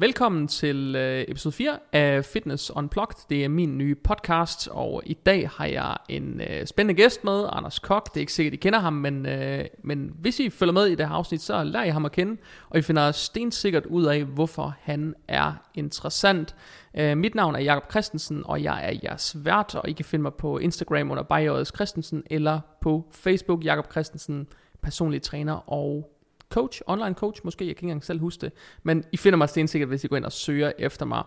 Velkommen til øh, episode 4 af Fitness Unplugged. Det er min nye podcast, og i dag har jeg en øh, spændende gæst med, Anders Kok. Det er ikke sikkert, I kender ham, men, øh, men hvis I følger med i det her afsnit, så lærer I ham at kende, og I finder stensikkert ud af, hvorfor han er interessant. Øh, mit navn er Jakob Christensen, og jeg er jeres vært, og I kan finde mig på Instagram under Bajøjets Christensen, eller på Facebook Jakob Christensen, personlig træner og coach, online coach måske, jeg kan ikke engang selv huske det, men I finder mig stensikkert, hvis I går ind og søger efter mig.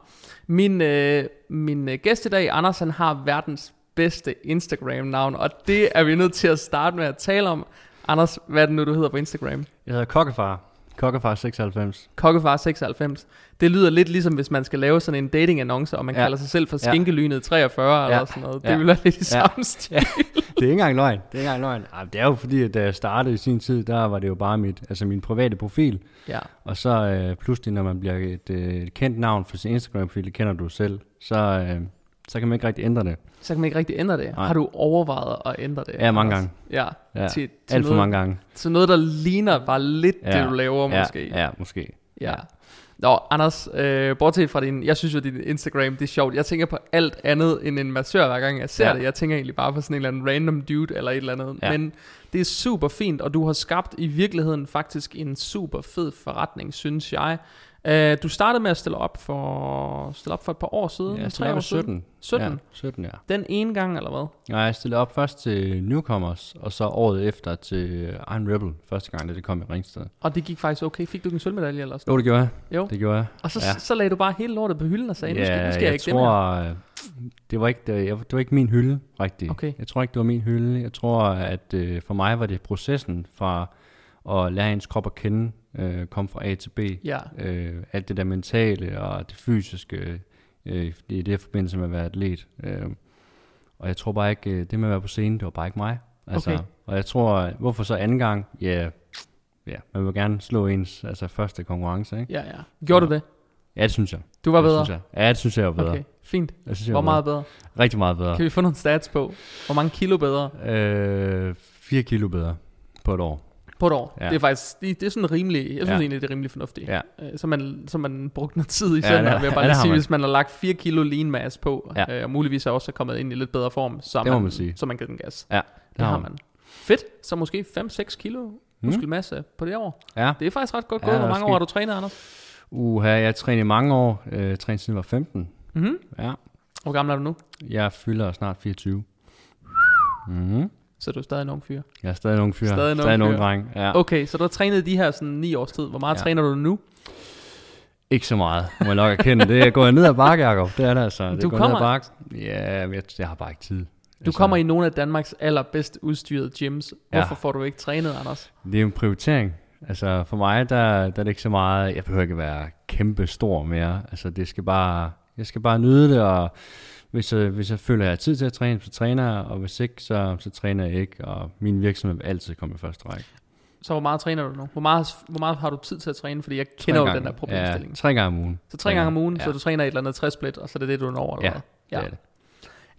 Min, øh, min øh, gæst i dag, Anders, han har verdens bedste Instagram-navn, og det er vi nødt til at starte med at tale om. Anders, hvad er det nu, du hedder på Instagram? Jeg hedder Kokkefar. Kokkefar 96. Kokkefar 96. Det lyder lidt ligesom, hvis man skal lave sådan en dating-annonce, og man ja. kalder sig selv for Skinkelynet 43 ja. eller sådan noget. Det ja. vil være lidt i ja. samme stil. Ja. Det er ikke engang løgn. Det er ikke engang løgn. Ej, det er jo fordi, at da jeg startede i sin tid, der var det jo bare mit, altså min private profil. Ja. Og så øh, pludselig, når man bliver et, øh, kendt navn for sin Instagram-profil, det kender du selv, så, øh, så kan man ikke rigtig ændre det. Så kan man ikke rigtig ændre det. Nej. Har du overvejet at ændre det? Ja, mange gange. Ja, ja. Til, til alt for mange gange. Så noget, der ligner bare lidt ja. det, du laver ja. måske. Ja, måske. Ja. Nå, Anders, øh, bortset fra din, jeg synes jo, din Instagram, det er sjovt. Jeg tænker på alt andet end en massør, hver gang jeg ser ja. det. Jeg tænker egentlig bare på sådan en eller anden random dude, eller et eller andet. Ja. Men det er super fint, og du har skabt i virkeligheden faktisk en super fed forretning, synes jeg. Uh, du startede med at stille op for stille op for et par år siden. Ja, tre år 17. Siden. 17? Ja, 17, ja. Den ene gang, eller hvad? Ja, jeg stillede op først til Newcomers, og så året efter til Iron Rebel, første gang, da det kom i Ringsted. Og det gik faktisk okay. Fik du en sølvmedalje eller sådan Jo, det gjorde jeg. Jo. Det gjorde jeg. Og så, ja. så lagde du bare hele lortet på hylden og sagde, ja, nu skal, nu skal jeg, jeg ikke tror, det, det var ikke, det, det var ikke min hylde, rigtigt. Okay. Jeg tror ikke, det var min hylde. Jeg tror, at øh, for mig var det processen fra at lære ens krop at kende, øh, komme fra A til B. Ja. Øh, alt det der mentale og det fysiske, øh, i det forbindelse med at være atlet. Øh, og jeg tror bare ikke, øh, det med at være på scenen, det var bare ikke mig. Altså, okay. Og jeg tror, hvorfor så anden gang? Ja, yeah, ja, man vil gerne slå ens altså første konkurrence, ikke? Ja, ja. Gjorde du det? Ja, det synes jeg. Du var bedre? Det synes jeg. Ja, det synes jeg var bedre. Okay, fint. Jeg synes, jeg Hvor meget bedre? bedre? Rigtig meget bedre. Kan vi få nogle stats på? Hvor mange kilo bedre? Øh, 4 kilo bedre på et år. På et år. Ja. Det er faktisk, det, det er sådan rimelig, jeg synes ja. egentlig, det er rimelig fornuftigt. Ja. Øh, så, man, så man brugt noget tid i ja, vil jeg bare ja, sige, man. hvis man har lagt 4 kilo lean mass på, ja. øh, og muligvis er også kommet ind i lidt bedre form, så, man, man sige. så man kan den gas. Ja, det, det har man. man. Fedt, så måske 5-6 kilo mm. muskelmasse på det år. Ja. Det er faktisk ret godt gået. Ja, Hvor mange år har du trænet, Anders? Uha, jeg har trænet i mange år. Øh, trænet siden jeg var 15. Mm-hmm. Ja. Hvor gammel er du nu? Jeg fylder snart 24. Mhm. Så du er stadig en ung fyr? Jeg er stadig en ung fyr. Stadig en ung, stadig en ung dreng, ja. Okay, så du har trænet de her sådan 9 års tid. Hvor meget ja. træner du nu? Ikke så meget, må jeg nok erkende. Det er gået ned ad bakke, Jacob. Det er det altså. Det du kommer... ned ad bakke. Ja, jeg, jeg har bare ikke tid. Du altså, kommer i nogle af Danmarks allerbedst udstyrede gyms. Hvorfor ja. får du ikke trænet, Anders? Det er en prioritering. Altså for mig, der, der er det ikke så meget, jeg behøver ikke være kæmpe stor mere. Altså det skal bare, jeg skal bare nyde det, og hvis jeg, hvis jeg føler, at jeg har tid til at træne, så træner jeg, og hvis ikke, så, så træner jeg ikke, og min virksomhed vil altid komme i første række. Så hvor meget træner du nu? Hvor meget, hvor meget har du tid til at træne? Fordi jeg kender jo den der problemstilling. Ja, tre gange om ugen. Så tre gange om ugen, ja. så du træner et eller andet 60 split, og så er det det, du når? Eller ja, ja, det er det.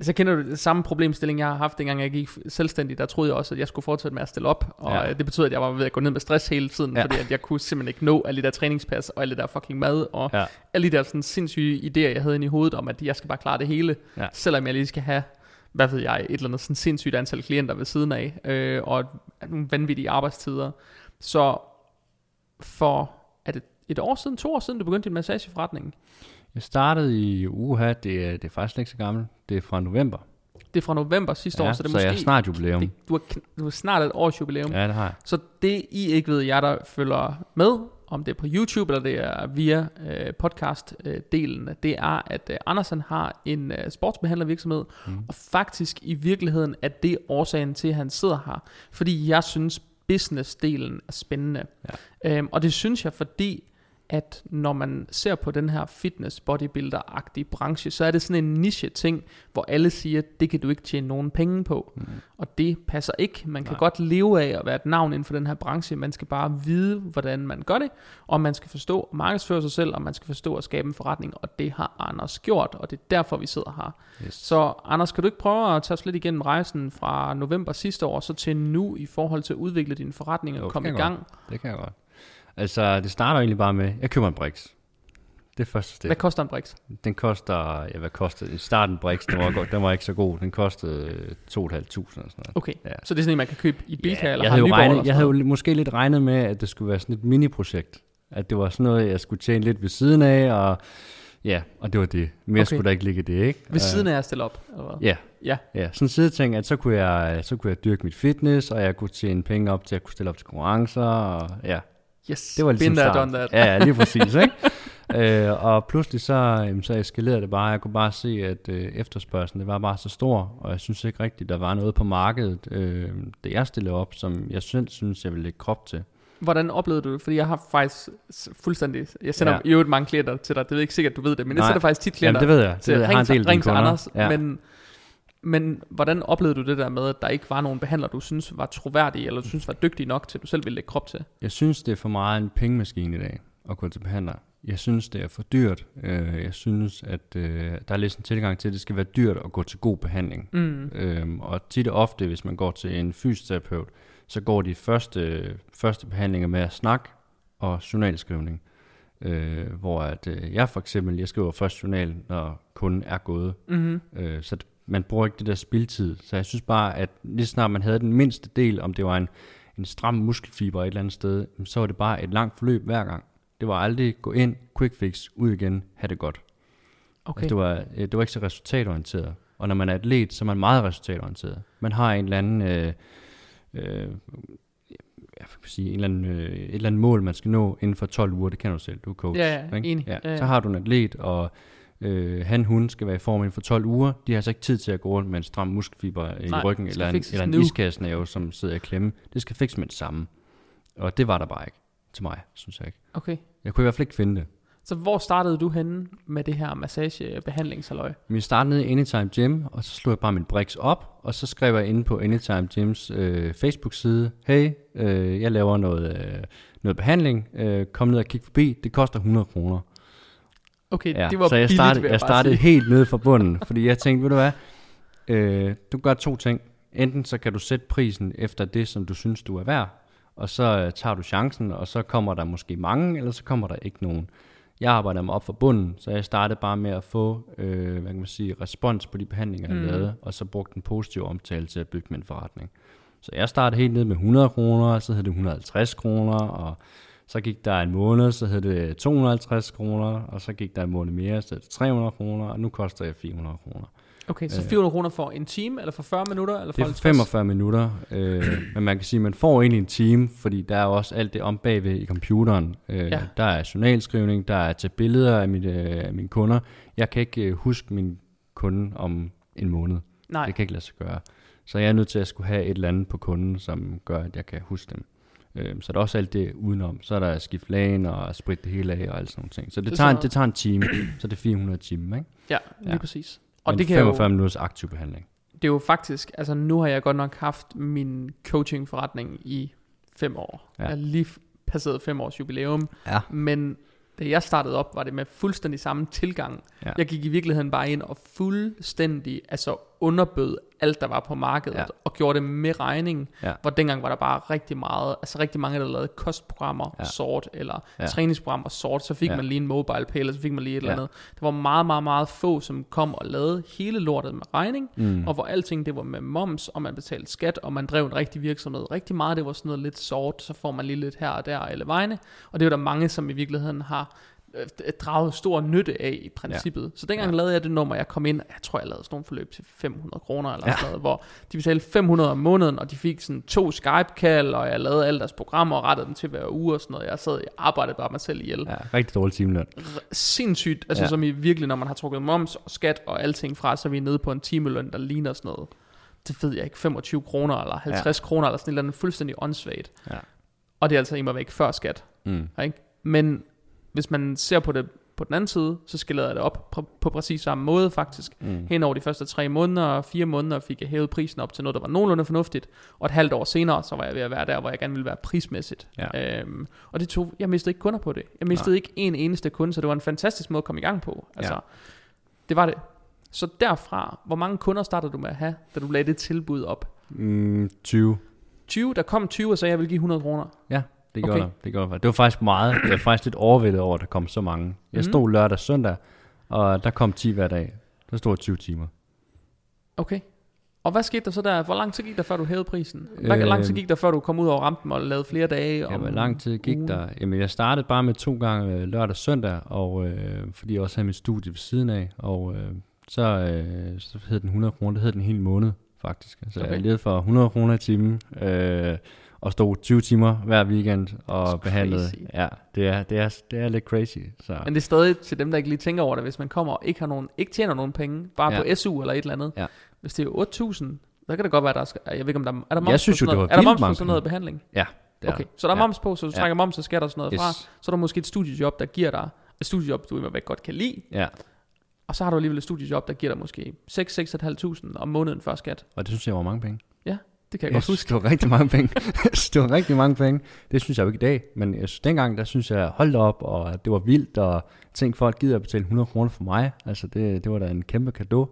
Så kender du det samme problemstilling, jeg har haft, dengang jeg gik selvstændig. Der troede jeg også, at jeg skulle fortsætte med at stille op. Og ja. det betød, at jeg var ved at gå ned med stress hele tiden, ja. fordi at jeg kunne simpelthen ikke nå alle de der træningspas, og alle der fucking mad, og ja. alle de der sådan sindssyge idéer, jeg havde inde i hovedet, om at jeg skal bare klare det hele, ja. selvom jeg lige skal have hvad ved jeg, et eller andet sådan sindssygt antal klienter ved siden af, øh, og nogle vanvittige arbejdstider. Så for, er det et år siden, to år siden, du begyndte din massageforretning? Jeg startede i uha, det er, det er faktisk ikke så gammelt. Det er fra november. Det er fra november sidste ja, år, så det er så måske... jeg er snart jubilæum. Det, du, har, du har snart et års jubilæum. Ja, det har jeg. Så det I ikke ved, jeg der følger med, om det er på YouTube, eller det er via øh, podcast-delen, øh, det er, at øh, Andersen har en øh, sportsbehandlervirksomhed, mm. og faktisk i virkeligheden er det årsagen til, at han sidder her. Fordi jeg synes, business-delen er spændende. Ja. Øhm, og det synes jeg, fordi at når man ser på den her fitness bodybuilder-agtige branche, så er det sådan en niche ting, hvor alle siger, det kan du ikke tjene nogen penge på. Mm. Og det passer ikke. Man kan Nej. godt leve af at være et navn inden for den her branche. Man skal bare vide, hvordan man gør det, og man skal forstå at markedsføre sig selv, og man skal forstå at skabe en forretning, og det har Anders gjort, og det er derfor, vi sidder her. Yes. Så Anders, kan du ikke prøve at tage os lidt igennem rejsen fra november sidste år, så til nu i forhold til at udvikle din forretning og jo, komme i gang? Godt. Det kan jeg godt. Altså, det starter egentlig bare med, jeg køber en Brix. Det er første step. Hvad koster en Brix? Den koster, ja, hvad koster I starten Brix, den var, godt, den var ikke så god. Den kostede 2.500 eller sådan noget. Okay, ja. så det er sådan en, man kan købe i Bilka ja, eller jeg havde, jo regnet, jeg havde jo måske lidt regnet med, at det skulle være sådan et mini-projekt. At det var sådan noget, jeg skulle tjene lidt ved siden af, og ja, og det var det. Mere okay. skulle der ikke ligge det, ikke? Ved siden af at stille op? Eller hvad? Ja. Ja. ja. Sådan en sideting, at så kunne, jeg, så kunne jeg dyrke mit fitness, og jeg kunne tjene penge op til at kunne stille op til konkurrencer, og ja. Yes, det var ligesom been there, done that. Ja, lige præcis, ikke? øh, og pludselig så, jamen, så eskalerede det bare. Jeg kunne bare se, at øh, efterspørgselen det var bare så stor, og jeg synes ikke rigtigt, der var noget på markedet, øh, det jeg stillede op, som jeg synes, synes jeg ville lægge krop til. Hvordan oplevede du det? Fordi jeg har faktisk fuldstændig... Jeg sender ja. jo mange klienter til dig. Det er ikke sikkert, du ved det, men Nej. jeg sender faktisk tit klienter Jamen, det ved jeg. Det til, ved jeg. Ring, jeg har ring til Anders. Ja. Men, men hvordan oplevede du det der med, at der ikke var nogen behandler, du synes var troværdig, eller du synes var dygtig nok til, at du selv ville lægge krop til? Jeg synes, det er for meget en pengemaskine i dag at gå til behandler. Jeg synes, det er for dyrt. Øh, jeg synes, at øh, der er lidt en tilgang til, at det skal være dyrt at gå til god behandling. Mm. Øhm, og tit og ofte, hvis man går til en fysioterapeut, så går de første, første behandlinger med at snakke og journalskrivning. Øh, hvor at, øh, jeg for eksempel, jeg skriver først journal, når kunden er gået. Mm-hmm. Øh, så man bruger ikke det der spildtid. Så jeg synes bare, at lige snart man havde den mindste del, om det var en, en stram muskelfiber et eller andet sted, så var det bare et langt forløb hver gang. Det var aldrig gå ind, quick fix, ud igen, have det godt. Okay. Altså, det, var, øh, det var ikke så resultatorienteret. Og når man er atlet, så er man meget resultatorienteret. Man har en eller anden... Øh, øh, jeg kan sige, en eller anden, øh, et eller andet mål, man skal nå inden for 12 uger, det kan du selv, du er coach. Ja, ja, ikke? enig. Ja, ja, ja. Så har du en atlet, og øh, han, hun skal være i form inden for 12 uger. De har altså ikke tid til at gå rundt med en stram muskelfiber Nej, i ryggen, eller en, eller en iskasnæve, som sidder i klemme. Det skal fikse med det samme. Og det var der bare ikke til mig, synes jeg ikke. Okay. Jeg kunne i hvert fald ikke finde det. Så hvor startede du henne med det her massagebehandlingsaløj? Vi startede i Anytime Gym, og så slog jeg bare min Brix op, og så skrev jeg inde på Anytime Gyms øh, Facebook-side, hey, øh, jeg laver noget, øh, noget behandling, øh, kom ned og kig forbi, det koster 100 kroner. Okay, ja, det var Så jeg startede, jeg, jeg startede helt nede fra bunden, fordi jeg tænkte, ved du hvad, øh, du gør to ting. Enten så kan du sætte prisen efter det, som du synes, du er værd, og så øh, tager du chancen, og så kommer der måske mange, eller så kommer der ikke nogen. Jeg arbejder mig op for bunden, så jeg startede bare med at få øh, hvad kan man sige, respons på de behandlinger, jeg mm. lavede, og så brugte en positiv omtale til at bygge min forretning. Så jeg startede helt ned med 100 kroner, så hed det 150 kroner, og så gik der en måned, så hed det 250 kroner, og så gik der en måned mere, så hed det 300 kroner, og nu koster jeg 400 kroner. Okay, så 400 kroner for en time, eller for 40 minutter? Eller for det er 45 minutter, øh, men man kan sige, at man får egentlig en time, fordi der er også alt det om bagved i computeren. Øh, ja. Der er journalskrivning, der er til billeder af mine, af mine kunder. Jeg kan ikke øh, huske min kunde om en måned. Nej. Det kan ikke lade sig gøre. Så jeg er nødt til at skulle have et eller andet på kunden, som gør, at jeg kan huske dem. Øh, så er der også alt det udenom. Så er der skift lagen og sprit det hele af og alt sådan nogle ting. Så det, det, tager, en, det tager en time, så det er 400 timer, ikke? Ja, lige ja. præcis. Og Men det kan 45 jo, minutters aktiv behandling. Det er jo faktisk, altså nu har jeg godt nok haft min coaching forretning i fem år. Ja. Jeg har lige passeret fem års jubilæum. Ja. Men da jeg startede op, var det med fuldstændig samme tilgang. Ja. Jeg gik i virkeligheden bare ind og fuldstændig altså underbød alt, der var på markedet, ja. og gjorde det med regning, ja. hvor dengang var der bare rigtig meget, altså rigtig mange, der lavede kostprogrammer ja. sort, eller ja. træningsprogrammer sort, så fik ja. man lige en mobile pay, eller så fik man lige et ja. eller andet. Det var meget, meget, meget få, som kom og lavede hele lortet med regning, mm. og hvor alting det var med moms, og man betalte skat, og man drev en rigtig virksomhed. Rigtig meget, det var sådan noget lidt sort, så får man lige lidt her og der, eller vegne, og det er der mange, som i virkeligheden har øh, draget stor nytte af i princippet. Ja. Så dengang ja. lavede jeg det nummer, jeg kom ind, jeg tror jeg lavede sådan nogle forløb til 500 kroner eller ja. sådan noget, hvor de betalte 500 om måneden, og de fik sådan to Skype-kald, og jeg lavede alle deres programmer og rettede dem til hver uge og sådan noget. Jeg sad og arbejdede bare mig selv ihjel. Ja, rigtig dårlig timeløn. Sindssygt, altså ja. som i virkelig, når man har trukket moms og skat og alting fra, så er vi nede på en timeløn, der ligner sådan noget, det ved jeg ikke, 25 kroner eller 50 ja. kroner eller sådan noget fuldstændig åndssvagt. Ja. Og det er altså mig væk før skat. Mm. Ikke? Men hvis man ser på det på den anden side, så skalerede jeg det op på, på præcis samme måde faktisk. Mm. Hen over de første tre måneder og fire måneder fik jeg hævet prisen op til noget, der var nogenlunde fornuftigt. Og et halvt år senere, så var jeg ved at være der, hvor jeg gerne ville være prismæssigt. Ja. Øhm, og det tog, jeg mistede ikke kunder på det. Jeg mistede Nej. ikke en eneste kunde, så det var en fantastisk måde at komme i gang på. Altså, ja. det var det. Så derfra, hvor mange kunder startede du med at have, da du lagde det tilbud op? Mm, 20. 20, der kom 20 og sagde, at jeg vil give 100 kroner. Ja. Det gjorde okay. der. Det, gjorde der. det var faktisk meget. Jeg var faktisk lidt overvældet over, at der kom så mange. Jeg mhm. stod lørdag og søndag, og der kom 10 hver dag. Der stod 20 timer. Okay. Og hvad skete der så der? Hvor lang tid gik der, før du hævede prisen? Hvor øh, lang tid gik der, før du kom ud over rampen og lavede flere dage? Ja, hvor lang tid gik ugen? der? Jamen, jeg startede bare med to gange øh, lørdag og søndag, og, øh, fordi jeg også havde mit studie ved siden af, og øh, så, øh, så hed den 100 kroner, det hed den en hel måned faktisk. Altså, okay. jeg levede for 100 kroner i timen, øh, og stod 20 timer hver weekend og behandlede. Crazy. Ja, det er, det, er, det er lidt crazy. Så. Men det er stadig til dem, der ikke lige tænker over det, hvis man kommer og ikke, har nogen, ikke tjener nogen penge, bare ja. på SU eller et eller andet. Ja. Hvis det er 8.000, så kan det godt være, der skal, jeg ved ikke om der er der moms jeg synes på sådan noget, er der moms på sådan noget behandling? Ja. Det er. Okay, så der er ja. moms på, så du trækker ja. moms og skatter og sådan noget yes. fra. Så er der måske et studiejob, der giver dig et studiejob, du i godt kan lide. Ja. Og så har du alligevel et studiejob, der giver dig måske 6-6.500 om måneden før skat. Og det synes jeg var mange penge. Det kan jeg, jeg godt huske. Det var rigtig mange penge. det var rigtig mange penge. Det synes jeg jo ikke i dag. Men jeg dengang, der synes jeg, holdt op, og det var vildt, og tænkte folk gider at betale 100 kroner for mig. Altså det, det var da en kæmpe gave.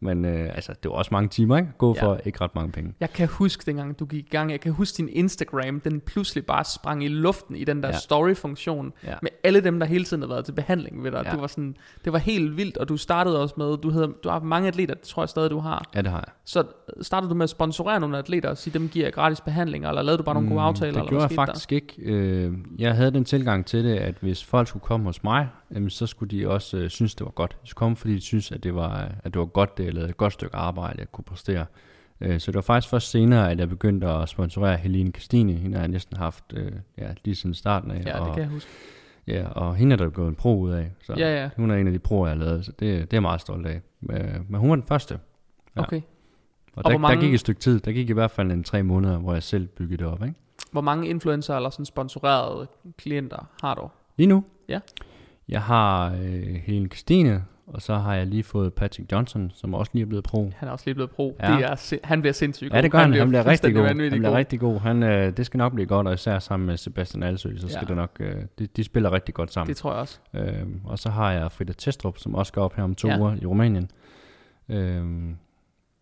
Men øh, altså, det var også mange timer, ikke? Gå ja. for ikke ret mange penge. Jeg kan huske dengang, du gik i gang. Jeg kan huske din Instagram, den pludselig bare sprang i luften i den der ja. story-funktion. Ja. Med alle dem, der hele tiden har været til behandling ved dig. Ja. Det, var sådan, det var helt vildt, og du startede også med, du, havde, du har mange atleter, det tror jeg stadig, du har. Ja, det har jeg. Så startede du med at sponsorere nogle atleter og sige, dem giver gratis behandling, eller lavede du bare nogle mm, gode aftaler? Det eller gjorde jeg faktisk der? ikke. Øh, jeg havde den tilgang til det, at hvis folk skulle komme hos mig, så skulle de også øh, synes, det var godt. De skulle komme, fordi de synes, at det var, at det var godt, det jeg lavede et godt stykke arbejde, jeg kunne præstere. Øh, så det var faktisk først senere, at jeg begyndte at sponsorere Helene Christine. Hende har jeg næsten haft øh, ja, lige siden starten af. Ja, og, det kan jeg huske. Ja, og hende er der gået en pro ud af. Så ja, ja. Hun er en af de proer, jeg har lavet, så det, det er jeg meget stolt af. Øh, men hun var den første. Ja. Okay. Og, og der, mange... der gik et stykke tid. Der gik i hvert fald en tre måneder, hvor jeg selv byggede det op. Ikke? Hvor mange influencer eller sådan sponsorerede klienter har du? Lige nu? Ja. Jeg har øh, Helene Christine, og så har jeg lige fået Patrick Johnson, som også lige er blevet pro. Han er også lige blevet pro. Ja. Det er, han bliver sindssygt god. Ja, det gør han. Han, han bliver rigtig god. Han bliver god. rigtig god. Han, øh, det skal nok blive godt, og især sammen med Sebastian Alsø, så skal ja. det nok... Øh, de, de spiller rigtig godt sammen. Det tror jeg også. Øh, og så har jeg Frida Testrup, som også skal op her om to ja. uger i Rumænien. Øh,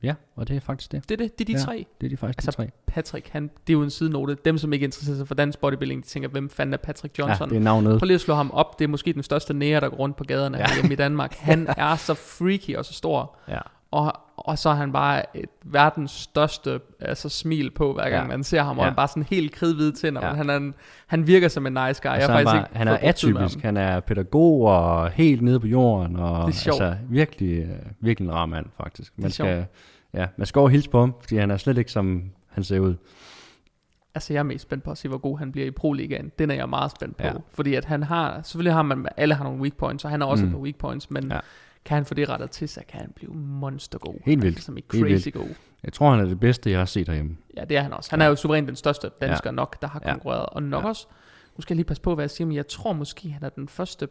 Ja, og det er faktisk det. Det er det, det er de ja, tre. det er de faktisk altså, de tre. Patrick, han, det er jo en sidenote. Dem, som ikke interesserer sig for dansk bodybuilding, de tænker, hvem fanden er Patrick Johnson? Ja, det er navnet. Prøv lige at slå ham op. Det er måske den største nære, der går rundt på gaderne ja. hjemme i Danmark. Han er så freaky og så stor. Ja. Og, og så er han bare et verdens største altså, smil på, hver gang ja. man ser ham. Og ja. han er bare sådan helt kridhvid til, når ja. han, er en, han virker som en nice guy. Altså, jeg er han, bare, han er atypisk. Han er pædagog og helt nede på jorden. Og, det er sjovt. Altså, virkelig, virkelig en rar mand, faktisk. Man skal, sjovt ja, man skal over hilse på ham, fordi han er slet ikke som han ser ud. Altså jeg er mest spændt på at se, hvor god han bliver i Pro-ligaen. Den er jeg meget spændt på. Ja. Fordi at han har, selvfølgelig har man, alle har nogle weak points, og han er også mm. på weak points, men ja. kan han få det rettet til, så kan han blive monstergod. Helt vildt. Altså, crazy Helt vildt. god. Jeg tror, han er det bedste, jeg har set herhjemme. Ja, det er han også. Han er jo suverænt den største dansker ja. nok, der har konkurreret. Ja. Og nok ja. også, nu skal jeg lige passe på, hvad jeg siger, men jeg tror måske, han er den første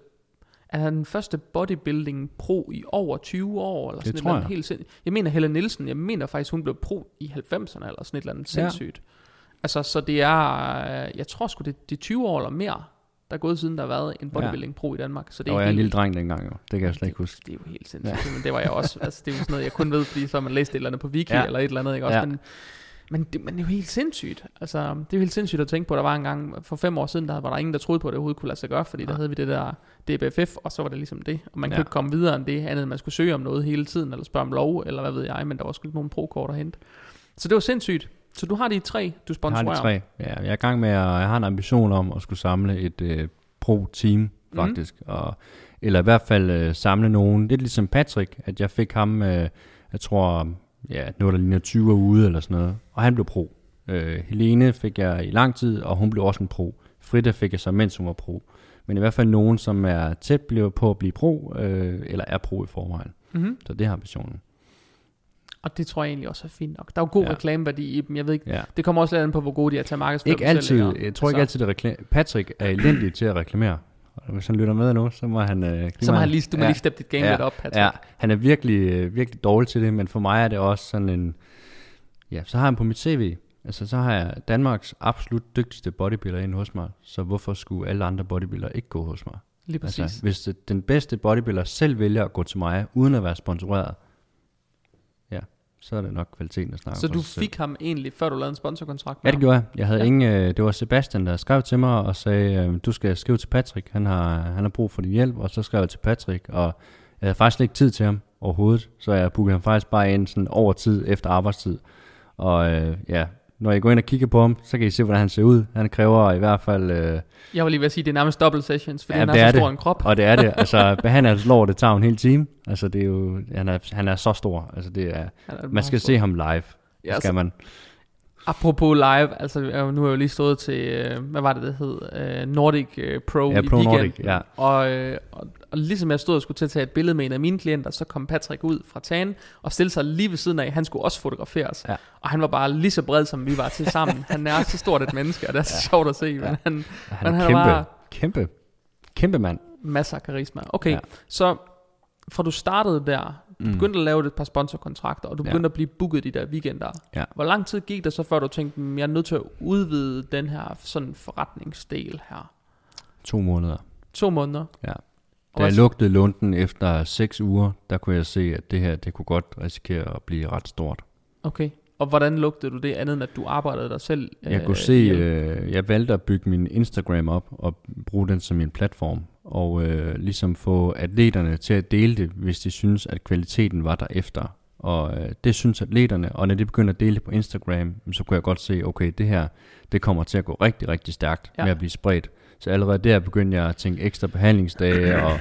er han den første bodybuilding pro i over 20 år, eller sådan det tror jeg. Helt sind... Jeg mener Helle Nielsen, jeg mener faktisk, hun blev pro i 90'erne, eller sådan et eller andet sindssygt. Ja. Altså, så det er, jeg tror sgu, det, det er 20 år eller mere, der er gået siden, der har været en bodybuilding pro i Danmark. Så det og jeg er en lille dreng dengang jo, det kan jeg slet ikke huske. Det, det er jo helt sindssygt, ja. men det var jeg også. Altså, det er jo sådan noget, jeg kun ved, fordi så man læst et eller andet på Wiki, ja. eller et eller andet, ikke også? Ja. Men, men det, men det er jo helt sindssygt. Altså, det er jo helt sindssygt at tænke på. Der var en gang for fem år siden, der var der ingen, der troede på, at det overhovedet kunne lade sig gøre, fordi ja. der havde vi det der DBFF, og så var det ligesom det. Og man ja. kunne ikke komme videre end det, andet end man skulle søge om noget hele tiden, eller spørge om lov, eller hvad ved jeg, men der var sgu ikke nogen pro-kort at hente. Så det var sindssygt. Så du har de tre, du sponsorerer? Jeg har de tre, ja. Jeg er i gang med, at jeg har en ambition om at skulle samle et uh, pro-team, mhm. faktisk. Mm. Og, eller i hvert fald uh, samle nogen. Det er ligesom Patrick, at jeg fik ham, uh, jeg tror, ja, noget der ligner 20 ude eller sådan noget. Og han blev pro. Øh, Helene fik jeg i lang tid, og hun blev også en pro. Frida fik jeg så, mens hun var pro. Men i hvert fald nogen, som er tæt på at blive pro, øh, eller er pro i forvejen. Mm-hmm. Så det har ambitionen. Og det tror jeg egentlig også er fint nok. Der er jo god ja. reklameværdi i dem. Jeg ved ikke, ja. det kommer også lidt an på, hvor gode de er til at markedsføre Ikke altid. Jeg tror altså. ikke altid, at reklam- Patrick er elendig til at reklamere. Hvis han lytter med nu, så må han... Øh, så må han lige, du må ja, lige steppe dit game ja, lidt op, Patrick. Ja, han er virkelig, øh, virkelig dårlig til det, men for mig er det også sådan en... Ja, så har han på mit CV, altså så har jeg Danmarks absolut dygtigste bodybuilder inde hos mig, så hvorfor skulle alle andre bodybuildere ikke gå hos mig? Lige præcis. Altså, hvis den bedste bodybuilder selv vælger at gå til mig, uden at være sponsoreret, så er det nok kvaliteten, der snakker Så du fik ham egentlig, før du lavede en sponsorkontrakt Ja, det gjorde jeg. Jeg havde ja. ingen, øh, det var Sebastian, der skrev til mig og sagde, øh, du skal skrive til Patrick, han har, han har brug for din hjælp, og så skrev jeg til Patrick, og jeg havde faktisk ikke tid til ham overhovedet, så jeg bookede ham faktisk bare ind sådan over tid efter arbejdstid. Og øh, ja, når I går ind og kigger på ham, så kan I se, hvordan han ser ud. Han kræver i hvert fald... Øh, jeg vil lige ved at sige, det er nærmest double sessions, fordi ja, han er så stor en krop. Og det er det. Altså, behandle hans lår, det tager en hel time. Altså, det er jo, han, er, han er så stor. Altså, det er, er man skal stor. se ham live. Ja, skal altså, man. Apropos live, altså nu har jeg jo lige stået til, øh, hvad var det, det hed? Uh, Nordic uh, Pro ja, i Pro weekend. Nordic, ja. Og, og, og ligesom jeg stod og skulle til at tage et billede med en af mine klienter, så kom Patrick ud fra tagen og stillede sig lige ved siden af. Han skulle også fotograferes. Ja. Og han var bare lige så bred, som vi var til sammen. han er så stort et menneske, og det er så ja. sjovt at se. Ja. Men han, han, men han kæmpe, var, kæmpe, kæmpe mand. Masser af karisma. Okay, ja. så fra du startede der, du mm. begyndte at lave et par sponsorkontrakter, og du begyndte ja. at blive booket de der weekender. Ja. Hvor lang tid gik der så, før du tænkte, at jeg er nødt til at udvide den her sådan forretningsdel her? To måneder. To måneder? Ja. Da jeg lugtede lunden efter 6 uger, der kunne jeg se, at det her, det kunne godt risikere at blive ret stort. Okay. Og hvordan lugtede du det andet, end at du arbejdede dig selv? Jeg øh, kunne se, øh, jeg valgte at bygge min Instagram op og bruge den som en platform. Og øh, ligesom få atleterne til at dele det, hvis de synes, at kvaliteten var der efter. Og øh, det synes atleterne, og når de begynder at dele det på Instagram, så kunne jeg godt se, okay, det her, det kommer til at gå rigtig, rigtig stærkt ja. med at blive spredt. Så allerede der begyndte jeg at tænke ekstra behandlingsdage og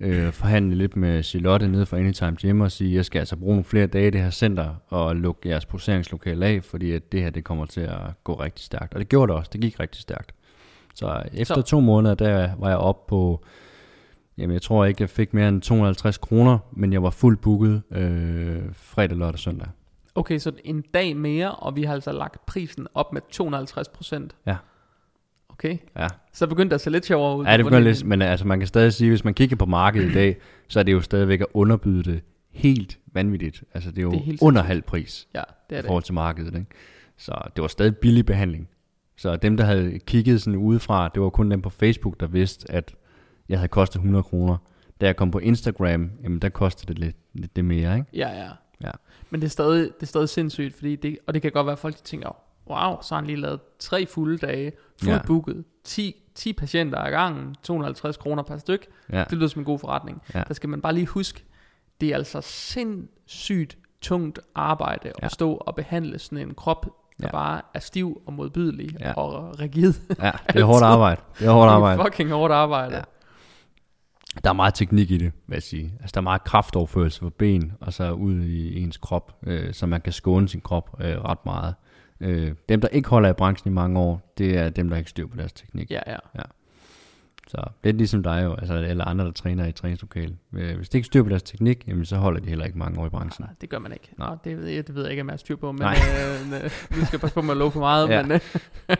øh, forhandle lidt med Charlotte nede fra Anytime Gym og sige, jeg skal altså bruge nogle flere dage i det her center og lukke jeres poseringslokale af, fordi at det her det kommer til at gå rigtig stærkt. Og det gjorde det også, det gik rigtig stærkt. Så efter så. to måneder, der var jeg oppe på, jamen jeg tror ikke, jeg fik mere end 250 kroner, men jeg var fuldt booket øh, fredag, lørdag, søndag. Okay, så en dag mere, og vi har altså lagt prisen op med 250 procent. Ja. Okay. Ja. Så begyndte det at se lidt sjovere ud. Ja, det begyndte lidt, men altså man kan stadig sige, hvis man kigger på markedet i dag, så er det jo stadigvæk at underbyde det helt vanvittigt. Altså det er jo det er under halv pris ja, det er i forhold til markedet. Ikke? Så det var stadig billig behandling. Så dem, der havde kigget sådan udefra, det var kun dem på Facebook, der vidste, at jeg havde kostet 100 kroner. Da jeg kom på Instagram, jamen der kostede det lidt, lidt det mere, ikke? Ja, ja. ja. Men det er, stadig, det er stadig sindssygt, fordi det, og det kan godt være, at folk tænker, wow, så har han lige lavet tre fulde dage, fuldt ja. booket, 10, 10 patienter ad gangen, 250 kroner per styk. Ja. Det lyder som en god forretning. Ja. Der skal man bare lige huske, det er altså sindssygt tungt arbejde ja. at stå og behandle sådan en krop, der ja. bare er stiv og modbydelig ja. og rigid. Ja, det er hårdt arbejde. Det er hårdt arbejde. Det er fucking hårdt arbejde. Ja. Der er meget teknik i det, vil jeg sige. Altså, der er meget kraftoverførelse for ben, og så ud i ens krop, øh, så man kan skåne sin krop øh, ret meget. Øh, dem, der ikke holder i branchen i mange år, det er dem, der ikke styr på deres teknik. Ja, ja. ja. Så er ligesom dig jo, altså, eller andre, der træner i træningslokale. Øh, hvis de ikke styr på deres teknik, jamen, så holder de heller ikke mange år i branchen. Nej, det gør man ikke. Nej. Nå, det, ved jeg, det ved jeg ikke, om jeg har styr på, men øh, vi skal passe på med at love for meget. ja. men, øh,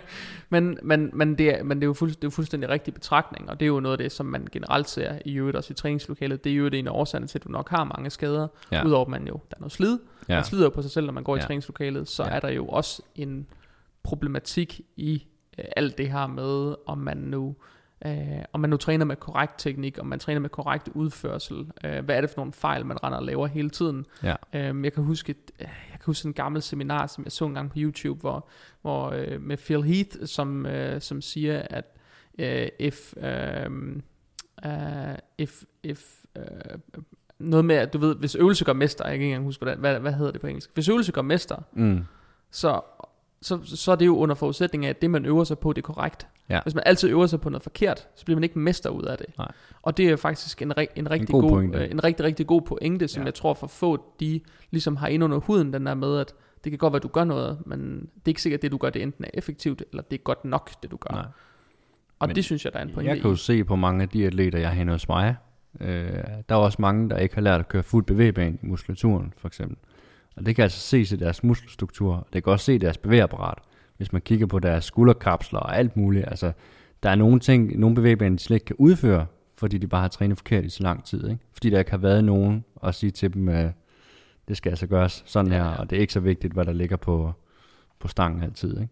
men, men, men, det er, men det er jo fuld, det er fuldstændig rigtig betragtning, og det er jo noget af det, som man generelt ser i øvrigt også i træningslokalet. Det er jo det en af årsagerne til, at du nok har mange skader, ja. udover at man jo, der er noget slid. Ja. Man slider jo på sig selv, når man går ja. i træningslokalet, så ja. er der jo også en problematik i øh, alt det her med, om man nu øh, om man nu træner med korrekt teknik, om man træner med korrekt udførsel, øh, hvad er det for nogle fejl, man render og laver hele tiden. Ja. Øh, jeg kan huske øh, jeg kan huske en gammel seminar, som jeg så en gang på YouTube, hvor, hvor øh, med Phil Heath, som, øh, som siger, at øh, if, øh, uh, if, if uh, noget med, at du ved, hvis øvelse gør mester, jeg kan ikke engang huske, hvad, hvad, hvad hedder det på engelsk, hvis øvelse gør mester, mm. så så, så er det jo under forudsætning af, at det man øver sig på, det er korrekt. Ja. Hvis man altid øver sig på noget forkert, så bliver man ikke mester ud af det. Nej. Og det er faktisk en, en rigtig en god, god øh, en rigtig, rigtig god pointe, som ja. jeg tror for få, de ligesom har ind under huden, den der med, at det kan godt være, at du gør noget, men det er ikke sikkert, at det du gør, det enten er effektivt, eller det er godt nok, det du gør. Nej. Og men det synes jeg, der er en pointe Jeg kan jo se på mange af de atleter, jeg har hos mig, øh, der er også mange, der ikke har lært at køre fuld bevægebane i muskulaturen, for eksempel. Og det kan altså ses i deres muskelstruktur. Det kan også se i deres bevægeapparat. Hvis man kigger på deres skulderkapsler og alt muligt. Altså, der er nogle ting, nogle bevægebaner, de slet ikke kan udføre, fordi de bare har trænet forkert i så lang tid. Ikke? Fordi der ikke har været nogen at sige til dem, at det skal altså gøres sådan her, og det er ikke så vigtigt, hvad der ligger på, på stangen altid. Ikke?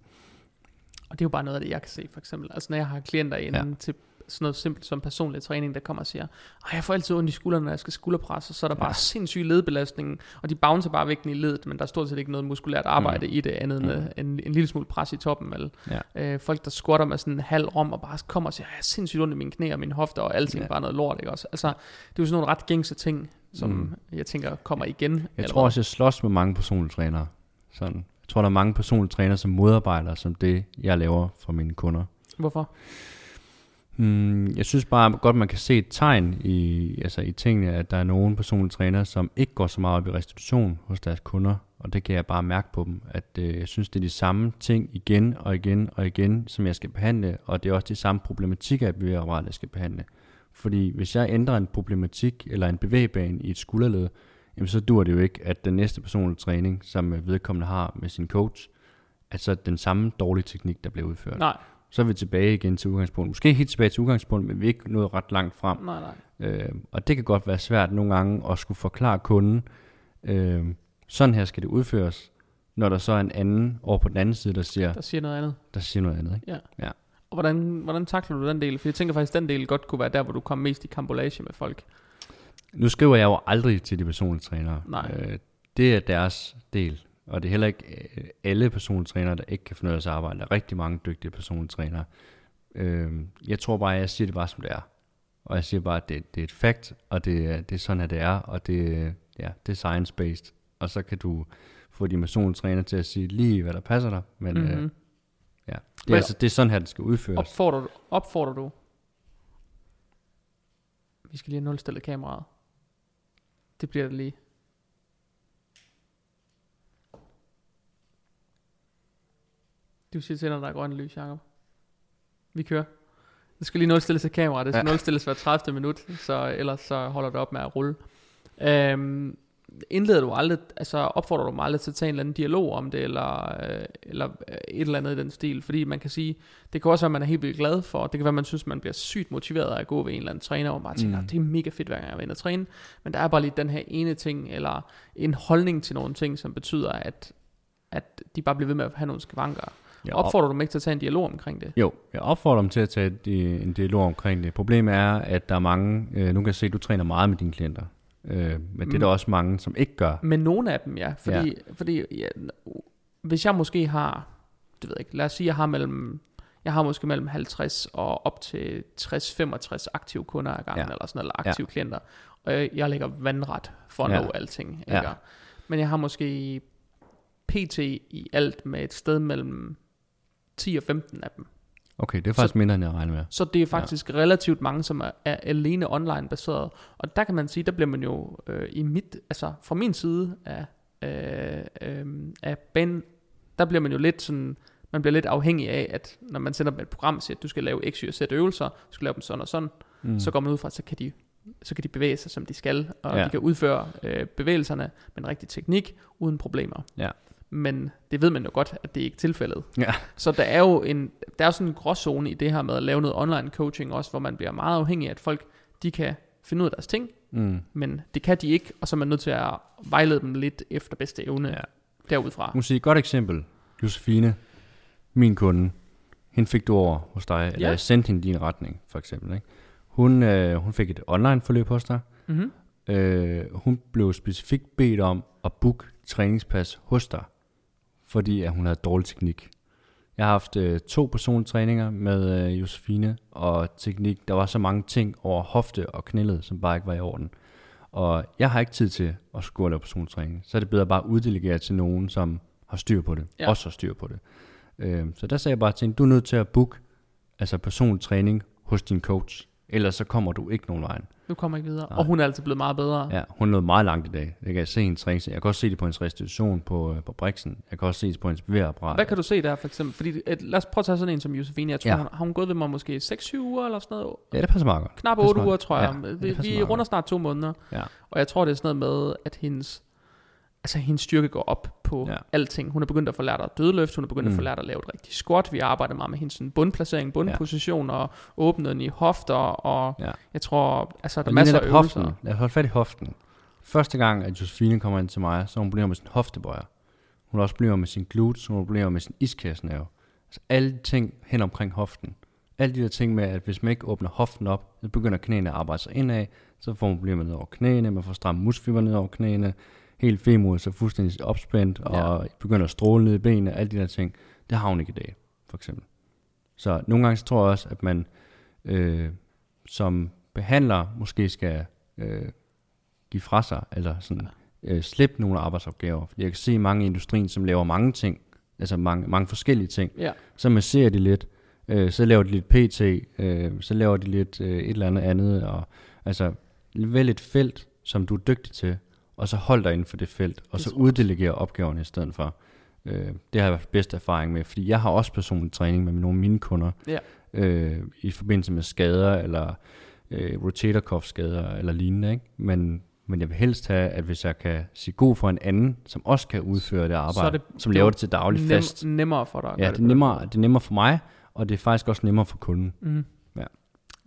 Og det er jo bare noget af det, jeg kan se, for eksempel. Altså når jeg har klienter inde ja. til sådan noget simpelt som personlig træning, der kommer og siger, jeg får altid ondt i skuldrene, når jeg skal skulderpresse, så er der ja. bare sindssyg ledbelastning, og de bouncer bare væk i ledet, men der er stort set ikke noget muskulært arbejde mm. i det, andet mm. end en, en lille smule pres i toppen. Eller, ja. øh, folk, der squatter med sådan en halv rom, og bare kommer og siger, jeg har sindssygt ondt i mine knæ og mine hofter, og alting ja. bare noget lort, ikke også? Altså, det er jo sådan nogle ret gængse ting, som mm. jeg tænker kommer igen. Jeg eller tror også, jeg slås med mange personlige trænere. Sådan. Jeg tror, der er mange personlige trænere, som modarbejder som det, jeg laver for mine kunder. Hvorfor? Mm, jeg synes bare godt, man kan se et tegn i, altså i tingene, at der er nogle personlige trænere, som ikke går så meget op i restitution hos deres kunder. Og det kan jeg bare mærke på dem, at øh, jeg synes, det er de samme ting igen og igen og igen, som jeg skal behandle. Og det er også de samme problematikker, jeg skal behandle. Fordi hvis jeg ændrer en problematik eller en bevægbane i et skulderled, jamen så dur det jo ikke, at den næste personlige træning, som vedkommende har med sin coach, at så den samme dårlige teknik, der bliver udført. Nej. Så er vi tilbage igen til udgangspunktet. Måske helt tilbage til udgangspunktet, men vi er ikke nået ret langt frem. Nej, nej. Øh, og det kan godt være svært nogle gange at skulle forklare kunden, øh, sådan her skal det udføres, når der så er en anden over på den anden side, der siger, der siger noget andet. Der siger noget andet, ikke? Ja. ja. Og hvordan, hvordan takler du den del? For jeg tænker faktisk, at den del godt kunne være der, hvor du kommer mest i kambolage med folk. Nu skriver jeg jo aldrig til de personlige trænere. Nej. Øh, det er deres del. Og det er heller ikke øh, alle personlige trænere, der ikke kan finde ud af at arbejde. Der er rigtig mange dygtige personlige trænere. Øh, jeg tror bare, at jeg siger det bare, som det er. Og jeg siger bare, at det, det er et fact, og det, det er sådan, at det er, og det, ja, det er science-based. Og så kan du få de personlige træner til at sige lige, hvad der passer dig. Men mm-hmm. øh, Ja. Det er, altså, det er sådan her, det skal udføres. Opfordrer, opfordrer du? Vi skal lige have nulstillet kameraet. Det bliver det lige. Du siger til, når der er grønne lys, Jacob. Vi kører. Det skal lige nulstilles af kameraet. Det skal ja. nulstilles hver 30. minut, så ellers så holder det op med at rulle. Øhm, indleder du aldrig, altså opfordrer du mig aldrig til at tage en eller anden dialog om det, eller, øh, eller et eller andet i den stil, fordi man kan sige, det kan også være, at man er helt vildt glad for, det kan være, at man synes, man bliver sygt motiveret af at gå ved en eller anden træner, og bare tænker, mm. det er mega fedt, hver gang jeg er inde og træne, men der er bare lige den her ene ting, eller en holdning til nogle ting, som betyder, at, at de bare bliver ved med at have nogle skavanker. Jeg opfordrer du dem ikke til at tage en dialog omkring det? Jo, jeg opfordrer dem til at tage en dialog omkring det. Problemet er, at der er mange, øh, nu kan jeg se, at du træner meget med dine klienter. Øh, men det er der mm. også mange, som ikke gør. Men nogle af dem, ja. Fordi, ja. fordi ja, hvis jeg måske har, det ved jeg ikke, lad os sige, jeg har mellem, jeg har måske mellem 50 og op til 60-65 aktive kunder ad gangen, ja. eller sådan eller aktive ja. klienter. Og jeg, jeg lægger vandret for at ja. nå alting. Ikke? Ja. Men jeg har måske PT i alt med et sted mellem 10 og 15 af dem. Okay, det er faktisk så, mindre, end jeg regner med. Så det er faktisk ja. relativt mange, som er, er alene online baseret. Og der kan man sige, der bliver man jo øh, i mit, altså fra min side af, øh, øh, af banen, der bliver man jo lidt sådan, man bliver lidt afhængig af, at når man sender dem et program, siger, at du skal lave x, y og z øvelser, du skal lave dem sådan og sådan, mm. så går man ud fra, så kan de så kan de bevæge sig, som de skal, og ja. de kan udføre øh, bevægelserne med en rigtig teknik, uden problemer. Ja men det ved man jo godt, at det ikke er tilfældet. Ja. Så der er jo en, der er sådan en gråzone i det her med at lave noget online coaching også, hvor man bliver meget afhængig af, at folk de kan finde ud af deres ting, mm. men det kan de ikke, og så er man nødt til at vejlede dem lidt efter bedste evne ja. derudfra. Måske et godt eksempel, Josefine, min kunde, hende fik du over hos dig, ja. eller jeg sendte hende din retning, for eksempel. Ikke? Hun, øh, hun fik et online forløb hos dig. Mm-hmm. Øh, hun blev specifikt bedt om at booke træningspas hos dig fordi at hun havde dårlig teknik. Jeg har haft øh, to persontræninger med øh, Josefine, og teknik, der var så mange ting over hofte og knælet, som bare ikke var i orden. Og jeg har ikke tid til at skulle lave persontræning, så er det bedre bare at uddelegere til nogen, som har styr på det, ja. også har styr på det. Øh, så der sagde jeg bare til hende, du er nødt til at booke altså persontræning hos din coach, ellers så kommer du ikke nogen vejen. Du kommer ikke videre. Nej. Og hun er altid blevet meget bedre. Ja, hun nået meget langt i dag. Det kan jeg se hendes træning. Jeg kan også se det på hendes restitution på, øh, på Brixen. Jeg kan også se det på hendes bevægeapparat. Hvad kan du se der for eksempel? Fordi, et, lad os prøve at tage sådan en som Josefine. Jeg tror, ja. hun, har hun gået ved mig måske 6-7 uger eller sådan noget? Ja, det passer meget godt. Knap 8 uger, tror jeg. Ja, vi, vi runder snart to måneder. Ja. Og jeg tror, det er sådan noget med, at hendes altså hendes styrke går op på ja. alting. Hun er begyndt at få lært at dødløft, hun er begyndt mm. at få lært at lave et rigtigt squat. Vi arbejder meget med hendes sådan bundplacering, bundposition ja. og åbne den i hofter, og ja. jeg tror, altså der er masser af øvelser. Hoften. Lad os holde fat i hoften. Første gang, at Josefine kommer ind til mig, så hun bliver med sin hoftebøjer. Hun har også bliver med sin glutes, hun bliver med sin iskærsnerve. Altså alle ting hen omkring hoften Alle de der ting med, at hvis man ikke åbner hoften op, så begynder knæene at arbejde sig indad, så får man problemer ned over knæene, man får stramme muskelfiber ned over knæene, helt femur så fuldstændig opspændt, og ja. begynder at stråle ned i benene, alle de der ting. Det har hun ikke i dag, for eksempel. Så nogle gange så tror jeg også, at man øh, som behandler måske skal øh, give fra sig, eller sådan øh, slippe nogle arbejdsopgaver. Fordi jeg kan se mange i industrien, som laver mange ting, altså mange, mange forskellige ting. Ja. Så man ser det lidt, øh, så laver de lidt PT, øh, så laver de lidt øh, et eller andet andet, og altså vælg et felt, som du er dygtig til, og så hold dig inden for det felt, og så uddelegere opgaverne i stedet for. Øh, det har jeg bedst erfaring med, fordi jeg har også personlig træning med nogle af mine kunder, ja. øh, i forbindelse med skader, eller øh, skader, eller lignende, ikke? Men, men jeg vil helst have, at hvis jeg kan sige god for en anden, som også kan udføre det arbejde, det, som laver det til daglig nem, fast. nemmere for dig. Ja, det, det, er nemmere, det er nemmere for mig, og det er faktisk også nemmere for kunden. Mm. Ja.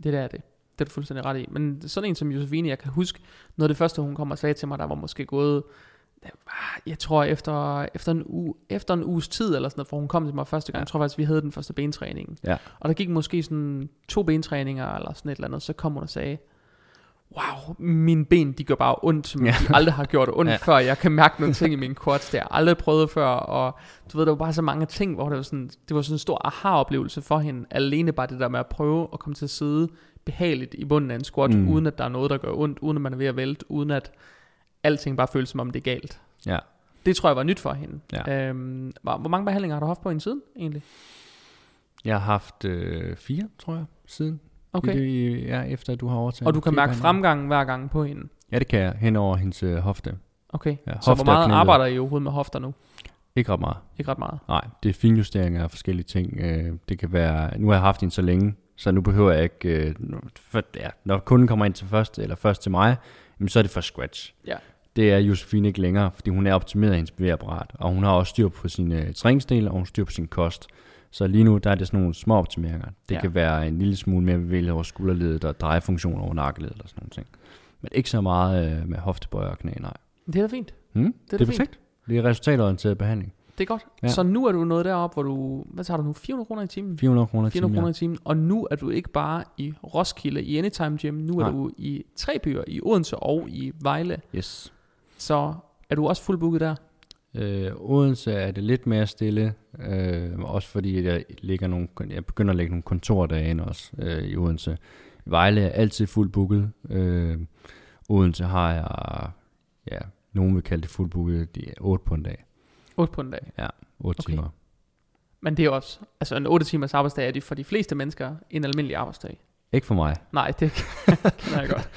Det der er det. Det er du fuldstændig ret i. Men sådan en som Josefine, jeg kan huske, noget af det første, hun kom og sagde til mig, der var måske gået, jeg tror efter, efter, en uge, efter en uges tid, eller sådan noget, for hun kom til mig første gang, ja. jeg tror faktisk, vi havde den første bentræning. Ja. Og der gik måske sådan to bentræninger, eller sådan et eller andet, så kom hun og sagde, wow, mine ben, de gør bare ondt, som ja. de aldrig har gjort ondt ja. før. Jeg kan mærke nogle ting i mine quads, det har jeg aldrig prøvet før. Og du ved, der var bare så mange ting, hvor det var sådan, det var sådan en stor aha-oplevelse for hende. Alene bare det der med at prøve at komme til at sidde behageligt i bunden af en squat, mm. uden at der er noget, der gør ondt, uden at man er ved at vælte, uden at alting bare føles som om det er galt. Ja. Det tror jeg var nyt for hende. Ja. Øhm, hvor, mange behandlinger har du haft på hende siden egentlig? Jeg har haft øh, fire, tror jeg, siden. Okay. Det, ja, efter du har overtaget. Og du kan mærke fremgang hver gang på hende? Ja, det kan jeg, hen over hendes øh, hofte. Okay, ja, så hvor meget arbejder I overhovedet med hofter nu? Ikke ret meget. Ikke ret meget? Nej, det er finjusteringer af forskellige ting. Øh, det kan være, nu har jeg haft hende så længe, så nu behøver jeg ikke, øh, for, ja, når kunden kommer ind til først, eller først til mig, jamen, så er det for scratch. Ja. Det er Josefine ikke længere, fordi hun er optimeret af hendes bevægeapparat, og hun har også styr på sine øh, træningsdele, og hun styr på sin kost. Så lige nu, der er det sådan nogle små optimeringer. Det ja. kan være en lille smule mere bevægelighed over skulderledet og drejefunktion over nakkeledet og sådan nogle ting. Men ikke så meget øh, med hoftebøjer og knæ, nej. Det er da fint. Hmm? Det er, det er perfekt. Fint. Det er resultatorienteret behandling. Det er godt. Ja. Så nu er du nået derop, hvor du, hvad tager du nu, 400 kroner i timen? 400 kroner i timen, 400 kroner i timen. Og nu er du ikke bare i Roskilde i Anytime Gym, nu er Nej. du i tre byer, i Odense og i Vejle. Yes. Så er du også fuldbooket der? Øh, Odense er det lidt mere stille, øh, også fordi jeg, ligger nogle, jeg begynder at lægge nogle kontor ind også øh, i Odense. Vejle er altid fuldbooket. Øh, Odense har jeg, ja, nogen vil kalde det fuldbooket, de er 8 på en dag. 8 på en dag? Ja, 8 okay. timer. Men det er også, altså en 8 timers arbejdsdag er det for de fleste mennesker en almindelig arbejdsdag. Ikke for mig. Nej, det kender jeg godt.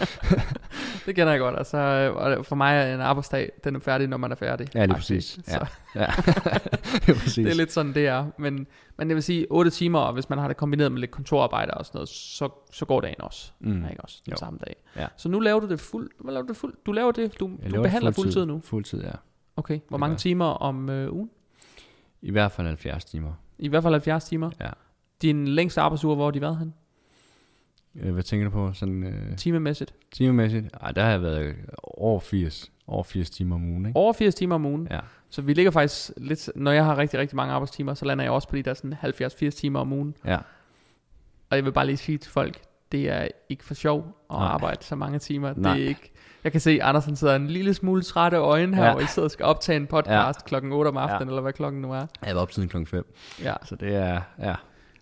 det kender jeg godt. Altså, for mig er en arbejdsdag, den er færdig, når man er færdig. Ja, lige præcis. Ja. Så. ja. det, er præcis. det er lidt sådan, det er. Men, men det vil sige, 8 timer, og hvis man har det kombineret med lidt kontorarbejde og sådan noget, så, så går dagen også. Mm. Ikke også? Den jo. samme dag. Ja. Så nu laver du det fuld. Hvad laver du det fuld? Du laver det, du, du behandler fuldtid. fuldtid nu? Fuldtid, ja. Okay. Hvor mange timer om øh, ugen? I hvert fald 70 timer. I hvert fald 70 timer? Ja. Din længste arbejdsuge, hvor har de været hen? Øh, hvad tænker du på? Sådan, øh, timemæssigt? Timemæssigt? Ej, der har jeg været over 80, over 80 timer om ugen. Ikke? Over 80 timer om ugen? Ja. Så vi ligger faktisk lidt, når jeg har rigtig, rigtig mange arbejdstimer, så lander jeg også på de der sådan 70-80 timer om ugen. Ja. Og jeg vil bare lige sige til folk, det er ikke for sjov at Nej. arbejde så mange timer. Nej. Det er ikke, jeg kan se, at Andersen sidder en lille smule trætte øjne her, ja. og I sidder og skal optage en podcast ja. klokken 8 om aftenen, ja. eller hvad klokken nu er. Jeg var op siden klokken 5. Ja. Så det er, ja,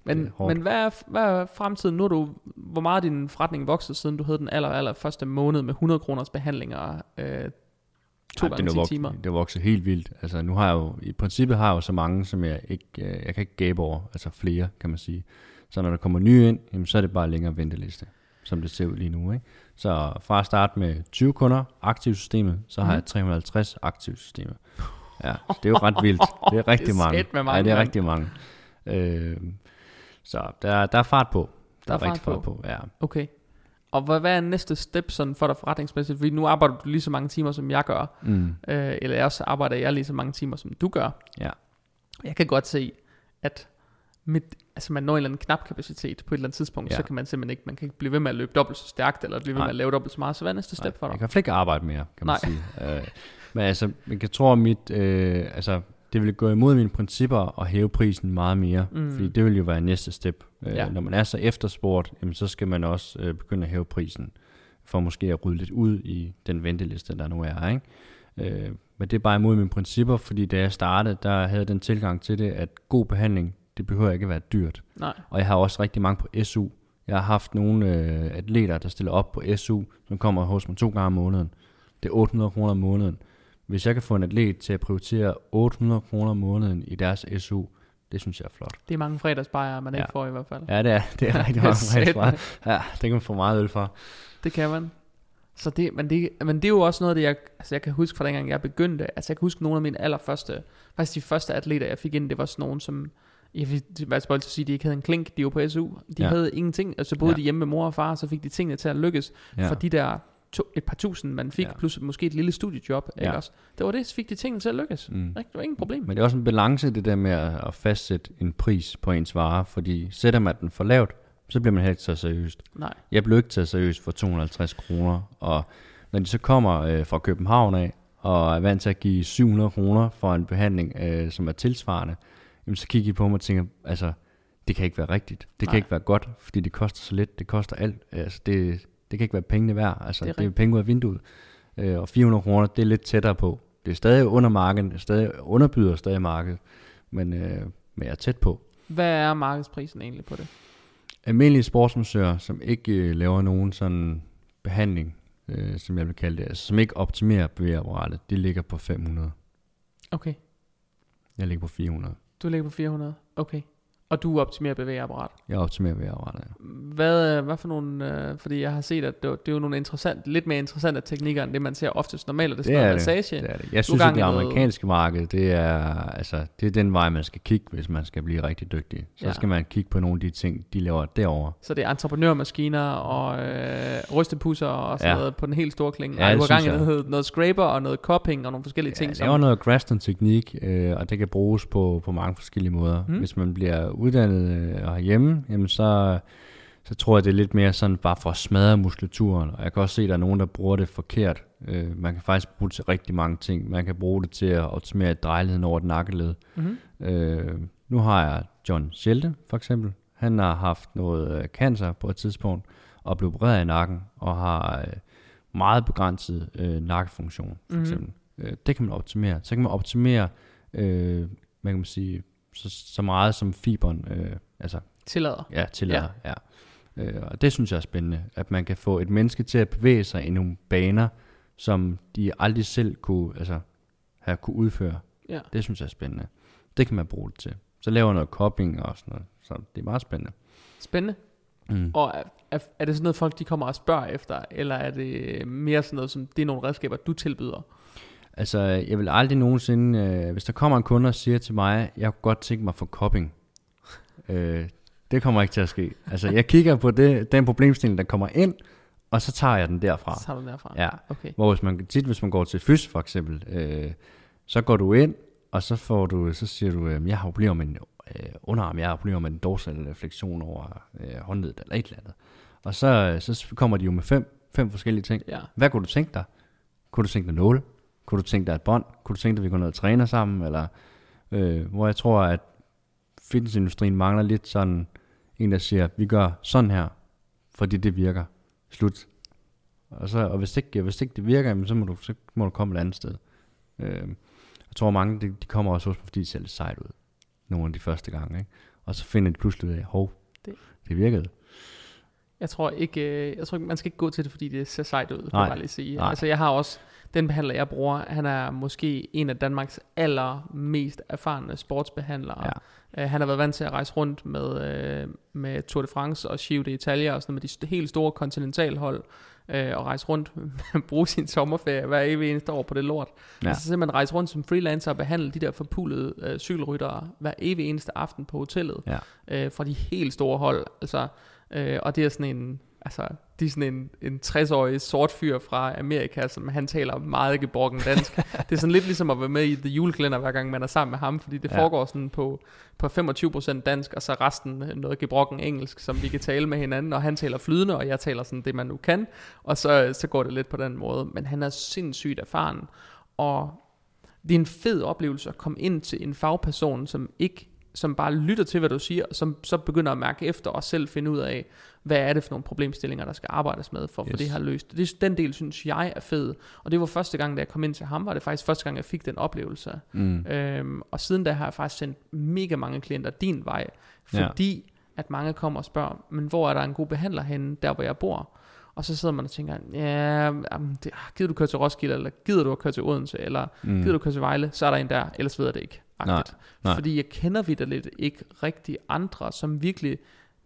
men, men hvad, er, hvad er fremtiden? Nu er du, hvor meget er din forretning vokset, siden du havde den aller, aller første måned med 100 kroners behandlinger øh, to gange 10 timer? Det er vokset helt vildt. Altså nu har jeg jo, i princippet har jeg jo så mange, som jeg ikke, øh, jeg kan ikke gabe over. Altså flere, kan man sige. Så når der kommer nye ind, jamen, så er det bare længere venteliste, som det ser ud lige nu. Ikke? Så fra at starte med 20 kunder, aktivt systemet, så har mm. jeg 350 aktivt systemet. Ja, det er jo ret vildt. Det er rigtig det er mange. Med mange. Ja, det er rigtig mange. Øh, så der, der er fart på. Der, der er, er rigtig fart på. på, ja. Okay. Og hvad, hvad er næste step sådan for dig forretningsmæssigt? Fordi nu arbejder du lige så mange timer, som jeg gør. Mm. Øh, eller jeg også arbejder jeg lige så mange timer, som du gør. Ja. Jeg kan godt se, at mit, altså man når en eller anden knap kapacitet på et eller andet tidspunkt, ja. så kan man simpelthen ikke, man kan ikke blive ved med at løbe dobbelt så stærkt, eller blive ved Nej. med at lave dobbelt så meget. Så hvad er næste step Nej, for dig? Jeg kan ikke arbejde mere, kan man Nej. sige. Uh, men altså, man kan tro, at mit, øh, altså, det vil gå imod mine principper at hæve prisen meget mere, mm. fordi det vil jo være næste step. Øh, ja. Når man er så efterspurgt, jamen, så skal man også øh, begynde at hæve prisen, for måske at rydde lidt ud i den venteliste, der nu er. Ikke? Øh, men det er bare imod mine principper, fordi da jeg startede, der havde den tilgang til det, at god behandling, det behøver ikke at være dyrt. Nej. Og jeg har også rigtig mange på SU. Jeg har haft nogle øh, atleter, der stiller op på SU, som kommer hos mig to gange om måneden. Det er 800 kroner om måneden. Hvis jeg kan få en atlet til at prioritere 800 kroner om måneden i deres SU, det synes jeg er flot. Det er mange fredagsbejere, man ja. ikke får i hvert fald. Ja, det er, det er rigtig mange fredagsbejere. Ja, det kan man få meget øl for. Det kan man. Så det, men, det, men det er jo også noget det, jeg, altså jeg kan huske fra dengang, jeg begyndte. Altså jeg kan huske nogle af mine allerførste, faktisk de første atleter, jeg fik ind, det var sådan nogen, som, jeg vil til at sige, at de ikke havde en klink, de var på SU. De ja. havde ingenting, altså boede ja. de hjemme med mor og far, så fik de tingene til at lykkes. Ja. For de der to, et par tusind, man fik, ja. plus måske et lille studiejob. Ja. Ikke også? Det var det, så fik de tingene til at lykkes. Mm. Ikke? Det var ingen problem. Men det er også en balance, det der med at fastsætte en pris på ens vare, fordi sætter man den for lavt, så bliver man heller ikke så seriøst. Nej. Jeg blev ikke taget seriøst for 250 kroner, og når de så kommer øh, fra København af, og er vant til at give 700 kroner for en behandling, øh, som er tilsvarende, jamen så kigger I på mig og tænker, altså, det kan ikke være rigtigt. Det Nej. kan ikke være godt, fordi det koster så lidt. Det koster alt. Altså, det, det kan ikke være pengene værd. Altså, det er, det er penge ud af vinduet. Øh, og 400 kroner, det er lidt tættere på. Det er stadig under markedet, det er stadig underbyder stadig markedet, men, øh, men jeg er tæt på. Hvad er markedsprisen egentlig på det? Almindelige sportsmuseer, som ikke øh, laver nogen sådan behandling, øh, som jeg vil kalde det, altså, som ikke optimerer bevægeapparatet, de ligger på 500. Okay. Jeg ligger på 400. Du ligger på 400, okay. Og du optimerer bevægeapparat? Jeg optimerer bevægeapparat, ja. Hvad, hvad for nogle, øh, fordi jeg har set, at det, det er jo nogle interessant, lidt mere interessante teknikker, end det man ser oftest normalt, og det, det er noget massage. Det er det. Jeg synes, at det amerikanske marked, det er, altså, det er den vej, man skal kigge, hvis man skal blive rigtig dygtig. Så ja. skal man kigge på nogle af de ting, de laver derovre. Så det er entreprenørmaskiner og øh, rystepusser og sådan ja. noget på den helt store klinge. Ja, og gang i noget, noget scraper og noget cupping og nogle forskellige ja, ting. Det er noget Graston-teknik, øh, og det kan bruges på, på mange forskellige måder. Hmm. Hvis man bliver uddannet øh, og hjemme, jamen så, så tror jeg, det er lidt mere sådan bare for at smadre muskulaturen. Og jeg kan også se, at der er nogen, der bruger det forkert. Øh, man kan faktisk bruge det til rigtig mange ting. Man kan bruge det til at optimere drejeligheden over et nakkeled. Mm-hmm. Øh, nu har jeg John Schelte, for eksempel. Han har haft noget øh, cancer på et tidspunkt, og blev opereret i nakken, og har øh, meget begrænset øh, nakkefunktion, for mm-hmm. eksempel. Øh, det kan man optimere. Så kan man optimere, øh, hvad kan man sige, så, så meget som fiberen øh, altså, tillader. Ja, tillader, ja. ja. Øh, og det synes jeg er spændende, at man kan få et menneske til at bevæge sig i nogle baner, som de aldrig selv kunne, altså, have kunne udføre. Ja. Det synes jeg er spændende. Det kan man bruge det til. Så laver noget coping og sådan noget. Så det er meget spændende. Spændende. Mm. Og er, er, er det sådan noget, folk de kommer og spørger efter, eller er det mere sådan noget, som det er nogle redskaber, du tilbyder? Altså, jeg vil aldrig nogensinde, øh, hvis der kommer en kunde og siger til mig, jeg kunne godt tænke mig for coping. øh, det kommer ikke til at ske. Altså, jeg kigger på det, den problemstilling, der kommer ind, og så tager jeg den derfra. Så tager du den derfra? Ja. Okay. Hvor hvis man, tit hvis man går til fys for eksempel, øh, så går du ind, og så får du, så siger du, øh, jeg har problemer med en øh, underarm, jeg har problemer med en dorsal fleksion over øh, håndledet, eller et eller andet. Og så, så kommer de jo med fem, fem forskellige ting. Ja. Hvad kunne du tænke dig? Kunne du tænke dig nåle? Kunne du tænke dig et bånd? Kunne du tænke dig, at vi kunne noget træne sammen? Eller, øh, hvor jeg tror, at fitnessindustrien mangler lidt sådan en, der siger, vi gør sådan her, fordi det virker. Slut. Og, så, og hvis, ikke, hvis ikke det virker, så må, du, så må du komme et andet sted. Øh, jeg tror mange, de, de kommer også fordi de ser lidt sejt ud. Nogle af de første gange. Ikke? Og så finder de pludselig ud af, hov, det, det virkede. Jeg tror ikke, øh, jeg tror ikke, man skal ikke gå til det, fordi det ser sejt ud, Nej. jeg lige sige. Nej. Altså jeg har også, den behandler jeg bruger, han er måske en af Danmarks allermest erfarne sportsbehandlere. Ja. Uh, han har været vant til at rejse rundt med, uh, med Tour de France og Giro d'Italia og sådan med de helt store kontinentalhold uh, og rejse rundt, bruge sin sommerferie hver evig eneste år på det lort. Ja. Altså simpelthen rejse rundt som freelancer og behandle de der forpulede uh, cykelryttere hver evig eneste aften på hotellet ja. uh, fra de helt store hold. Altså, uh, og det er sådan en altså, de er sådan en, en 60-årig sort fyr fra Amerika, som han taler meget gebrokken dansk. det er sådan lidt ligesom at være med i The Julekalender, hver gang man er sammen med ham, fordi det ja. foregår sådan på, på 25% dansk, og så resten noget gebrokken engelsk, som vi kan tale med hinanden, og han taler flydende, og jeg taler sådan det, man nu kan, og så, så går det lidt på den måde. Men han er sindssygt erfaren, og det er en fed oplevelse at komme ind til en fagperson, som ikke som bare lytter til, hvad du siger, og som så begynder at mærke efter og selv finde ud af, hvad er det for nogle problemstillinger, der skal arbejdes med for at yes. få det her løst. Det, den del synes jeg er fed, og det var første gang, da jeg kom ind til ham, var det faktisk første gang, jeg fik den oplevelse. Mm. Øhm, og siden da har jeg faktisk sendt mega mange klienter din vej, fordi ja. at mange kommer og spørger, men hvor er der en god behandler henne, der hvor jeg bor? Og så sidder man og tænker, ja, det, gider du køre til Roskilde, eller gider du at køre til Odense, eller mm. gider du køre til Vejle, så er der en der, ellers ved jeg det ikke. Nej, nej. Fordi jeg kender vidderligt ikke rigtig andre, som virkelig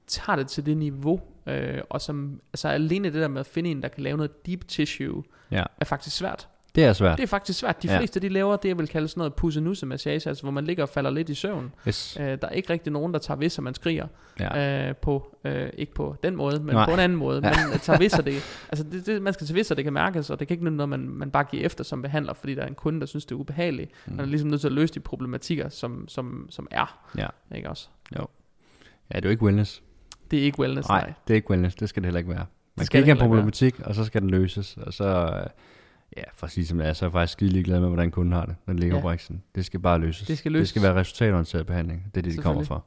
tager det til det niveau, øh, og som, altså alene det der med at finde en, der kan lave noget deep tissue, ja. er faktisk svært. Det er svært. Det er faktisk svært. De ja. fleste, de laver det, jeg vil kalde sådan noget pusse massage, altså hvor man ligger og falder lidt i søvn. Yes. Øh, der er ikke rigtig nogen, der tager ved sig, man skriger. Ja. Øh, på, øh, ikke på den måde, men Nej. på en anden måde. Ja. Man tager ved sig det. Altså det, det, man skal tage ved sig, det kan mærkes, og det kan ikke noget, man, man bare giver efter som behandler, fordi der er en kunde, der synes, det er ubehageligt. Mm. Man er ligesom nødt til at løse de problematikker, som, som, som er. Ja. Ikke også? Jo. Ja, det er jo ikke wellness. Det er ikke wellness, nej. nej. det er ikke wellness. Det skal det heller ikke være. Man skal ikke have en problematik, være. og så skal den løses, og så Ja, for at sige som det er, så er jeg faktisk skide glad med, hvordan kunden har det, den ligger ja. på Det skal bare løses. Det skal løses. Det skal være resultatorienteret behandling. Det er det, de kommer fra.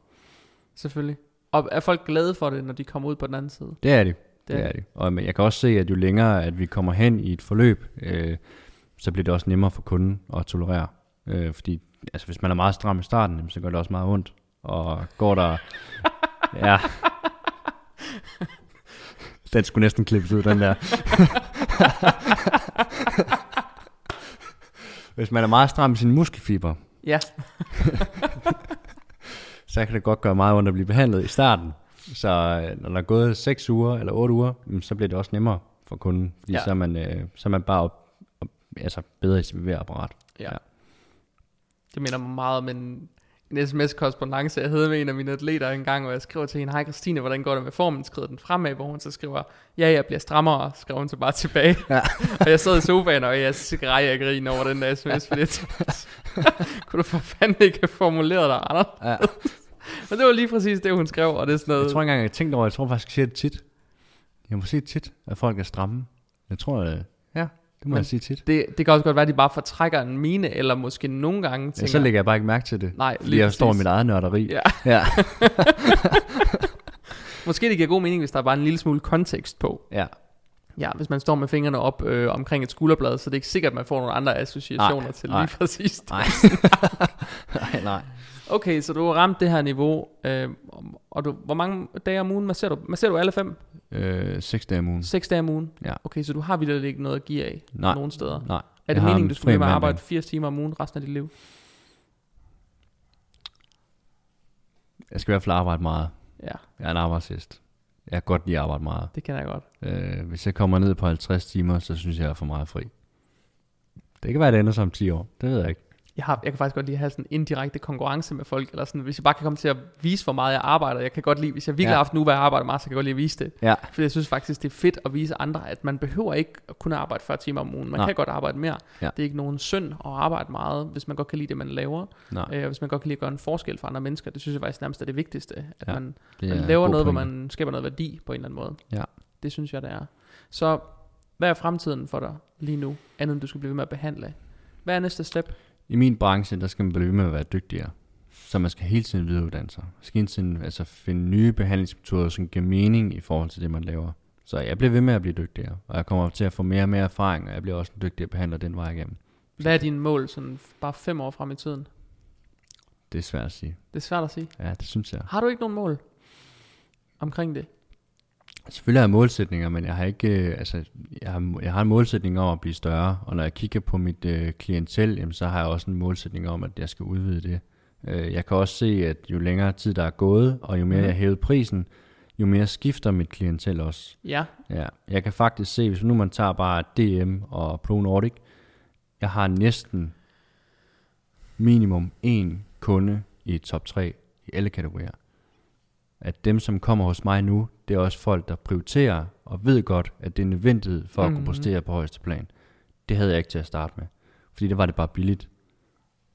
Selvfølgelig. Og er folk glade for det, når de kommer ud på den anden side? Det er de. Det, det er de. Og jeg kan også se, at jo længere at vi kommer hen i et forløb, øh, så bliver det også nemmere for kunden at tolerere. Øh, fordi altså, hvis man er meget stram i starten, så gør det også meget ondt. Og går der... ja. Den skulle næsten klippes ud, den der. Hvis man er meget stram i sine muskelfiber, ja. så kan det godt gøre meget ondt at blive behandlet i starten. Så øh, når der er gået 6 uger eller 8 uger, så bliver det også nemmere for kunden, fordi ja. så, er man, øh, så er man bare op, op, altså bedre i sit bevægeapparat. Ja. ja. Det minder mig meget om en, en sms-korrespondence, jeg havde med en af mine atleter en gang, hvor jeg skriver til hende, hej Christine, hvordan går det med formen? Skriver den fremad, hvor hun så skriver, ja, jeg bliver strammere, skriver hun så bare tilbage. Ja. og jeg sad i sofaen, og jeg skreg af grin over den der sms, fordi jeg kunne du for fanden ikke formulere dig Anders? Ja. Men det var lige præcis det, hun skrev, og det er sådan noget... Jeg tror ikke engang, jeg tænkte over, jeg tror faktisk, jeg siger det tit. Jeg må sige tit, at folk er stramme. Jeg tror, at det må Men jeg sige tit. Det, det kan også godt være, at de bare fortrækker en mine, eller måske nogle gange tænker... Ja, så lægger jeg bare ikke mærke til det. Nej, lige jeg præcis. står i mit eget nørderi. Ja. ja. måske det giver god mening, hvis der er bare en lille smule kontekst på. Ja. Ja, hvis man står med fingrene op øh, omkring et skulderblad, så det er ikke sikkert, at man får nogle andre associationer nej, til nej. lige præcis det. Nej. nej, nej. Okay, så du har ramt det her niveau, øh, og du, hvor mange dage om ugen masserer du? Masserer du alle fem? Øh, seks dage om ugen. Seks dage om ugen? Ja. Okay, så du har vildt ikke noget at give af nej. nogen steder? Nej. Er det meningen, du skulle med at arbejde 80 timer om ugen resten af dit liv? Jeg skal i hvert fald arbejde meget. Ja. Jeg er en arbejdshest. Jeg kan godt lide at arbejde meget. Det kan jeg godt. Øh, hvis jeg kommer ned på 50 timer, så synes jeg, jeg er for meget fri. Det kan være, det ender som 10 år. Det ved jeg ikke jeg, har, jeg kan faktisk godt lide at have sådan en indirekte konkurrence med folk, eller sådan, hvis jeg bare kan komme til at vise, hvor meget jeg arbejder. Jeg kan godt lide, hvis jeg virkelig ja. har haft nu, hvad jeg arbejder meget, så kan jeg godt lide at vise det. Ja. For jeg synes faktisk, det er fedt at vise andre, at man behøver ikke at kunne arbejde 40 timer om ugen. Man Nej. kan godt arbejde mere. Ja. Det er ikke nogen synd at arbejde meget, hvis man godt kan lide det, man laver. Nej. Øh, hvis man godt kan lide at gøre en forskel for andre mennesker. Det synes jeg faktisk nærmest er det vigtigste. At ja. man, man laver noget, hvor man skaber noget værdi på en eller anden måde. Ja. Det synes jeg, det er. Så hvad er fremtiden for dig lige nu, andet end du skal blive ved med at behandle? Hvad er næste step? I min branche, der skal man blive med at være dygtigere. Så man skal hele tiden videreuddanne sig. Man skal hele tiden altså, finde nye behandlingsmetoder, som giver mening i forhold til det, man laver. Så jeg bliver ved med at blive dygtigere, og jeg kommer til at få mere og mere erfaring, og jeg bliver også en dygtigere behandler den vej igennem. Hvad er dine mål, sådan bare fem år frem i tiden? Det er svært at sige. Det er svært at sige? Ja, det synes jeg. Har du ikke nogen mål omkring det? Selvfølgelig har jeg målsætninger, men jeg har ikke, øh, altså, jeg har, jeg har en målsætning om at blive større, og når jeg kigger på mit øh, klientel, jamen, så har jeg også en målsætning om, at jeg skal udvide det. Øh, jeg kan også se, at jo længere tid der er gået, og jo mere mm. jeg hævet prisen, jo mere skifter mit klientel også. Ja. ja. Jeg kan faktisk se, hvis nu man tager bare DM og Pro Nordic, jeg har næsten minimum en kunde i top 3 i alle kategorier at dem, som kommer hos mig nu, det er også folk, der prioriterer og ved godt, at det er nødvendigt for at mm-hmm. kunne mhm. præstere på højeste plan. Det havde jeg ikke til at starte med, fordi det var det bare billigt.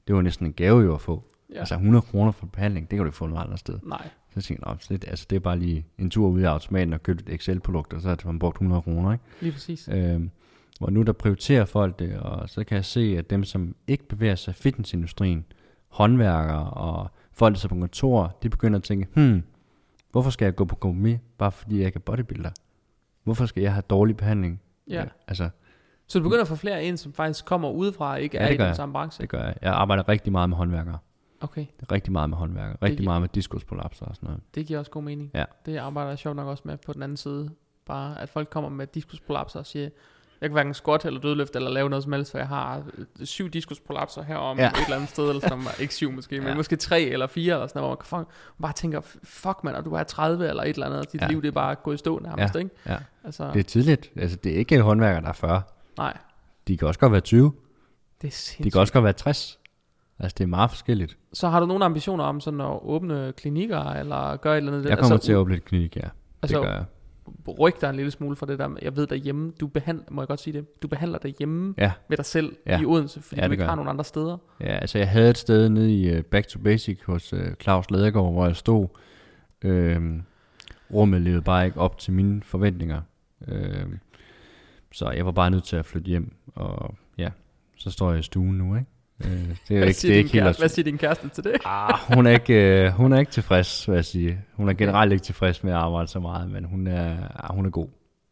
Det var næsten en gave jo at få. Ja. Altså 100 kroner for behandling, det kan du få noget andet sted. Nej. Så tænkte jeg, det, altså, det er bare lige en tur ud af automaten og købe et Excel-produkt, og så har man brugt 100 kroner. Ikke? Lige præcis. Øhm, hvor nu der prioriterer folk det, og så kan jeg se, at dem, som ikke bevæger sig i fitnessindustrien, håndværkere og folk, der så på kontor, de begynder at tænke, hmm, hvorfor skal jeg gå på kompromis, bare fordi jeg ikke er bodybuilder? Hvorfor skal jeg have dårlig behandling? Ja. ja altså, så du begynder at få flere ind, som faktisk kommer udefra og ikke ja, er i den samme branche? det gør jeg. Jeg arbejder rigtig meget med håndværkere. Okay. Rigtig meget med håndværkere. Rigtig giver, meget med diskusprolapser og sådan noget. Det giver også god mening. Ja. Det arbejder jeg sjovt nok også med på den anden side. Bare at folk kommer med diskusprolapser og siger, jeg kan hverken squat eller dødløft eller lave noget som helst, for jeg har øh, syv diskusprolapser herom ja. et eller andet sted, eller sådan ikke syv måske, ja. men måske tre eller fire, eller sådan noget, hvor man, man bare tænker, fuck man, og du er 30 eller et eller andet, og dit ja. liv det er bare gået i stå nærmest, ja. ikke? Ja. Altså, det er tidligt, altså det er ikke håndværker, der er 40. Nej. De kan også godt være 20. Det er sindssygt. De kan også godt være 60. Altså det er meget forskelligt. Så har du nogle ambitioner om sådan at åbne klinikker, eller gøre et eller andet? Jeg kommer altså, til at åbne et klinik, ja. Altså, det gør jeg ryk dig en lille smule for det der, jeg ved derhjemme, du behandler, må jeg godt sige det, du behandler derhjemme ja. ved dig selv ja. i Odense, fordi ja, du ikke har nogen andre steder. Ja, altså jeg havde et sted nede i uh, Back to Basic hos uh, Claus Ledergaard, hvor jeg stod. Uh, rummet levede bare ikke op til mine forventninger. Uh, så jeg var bare nødt til at flytte hjem, og ja, så står jeg i stuen nu, ikke? Øh, det er hvad, ikke, det er ikke helt hvad siger din kæreste til det? ah, hun, er ikke, øh, hun er ikke tilfreds, vil jeg sige. Hun er generelt ikke tilfreds med at arbejde så meget, men hun er, ah, hun er god.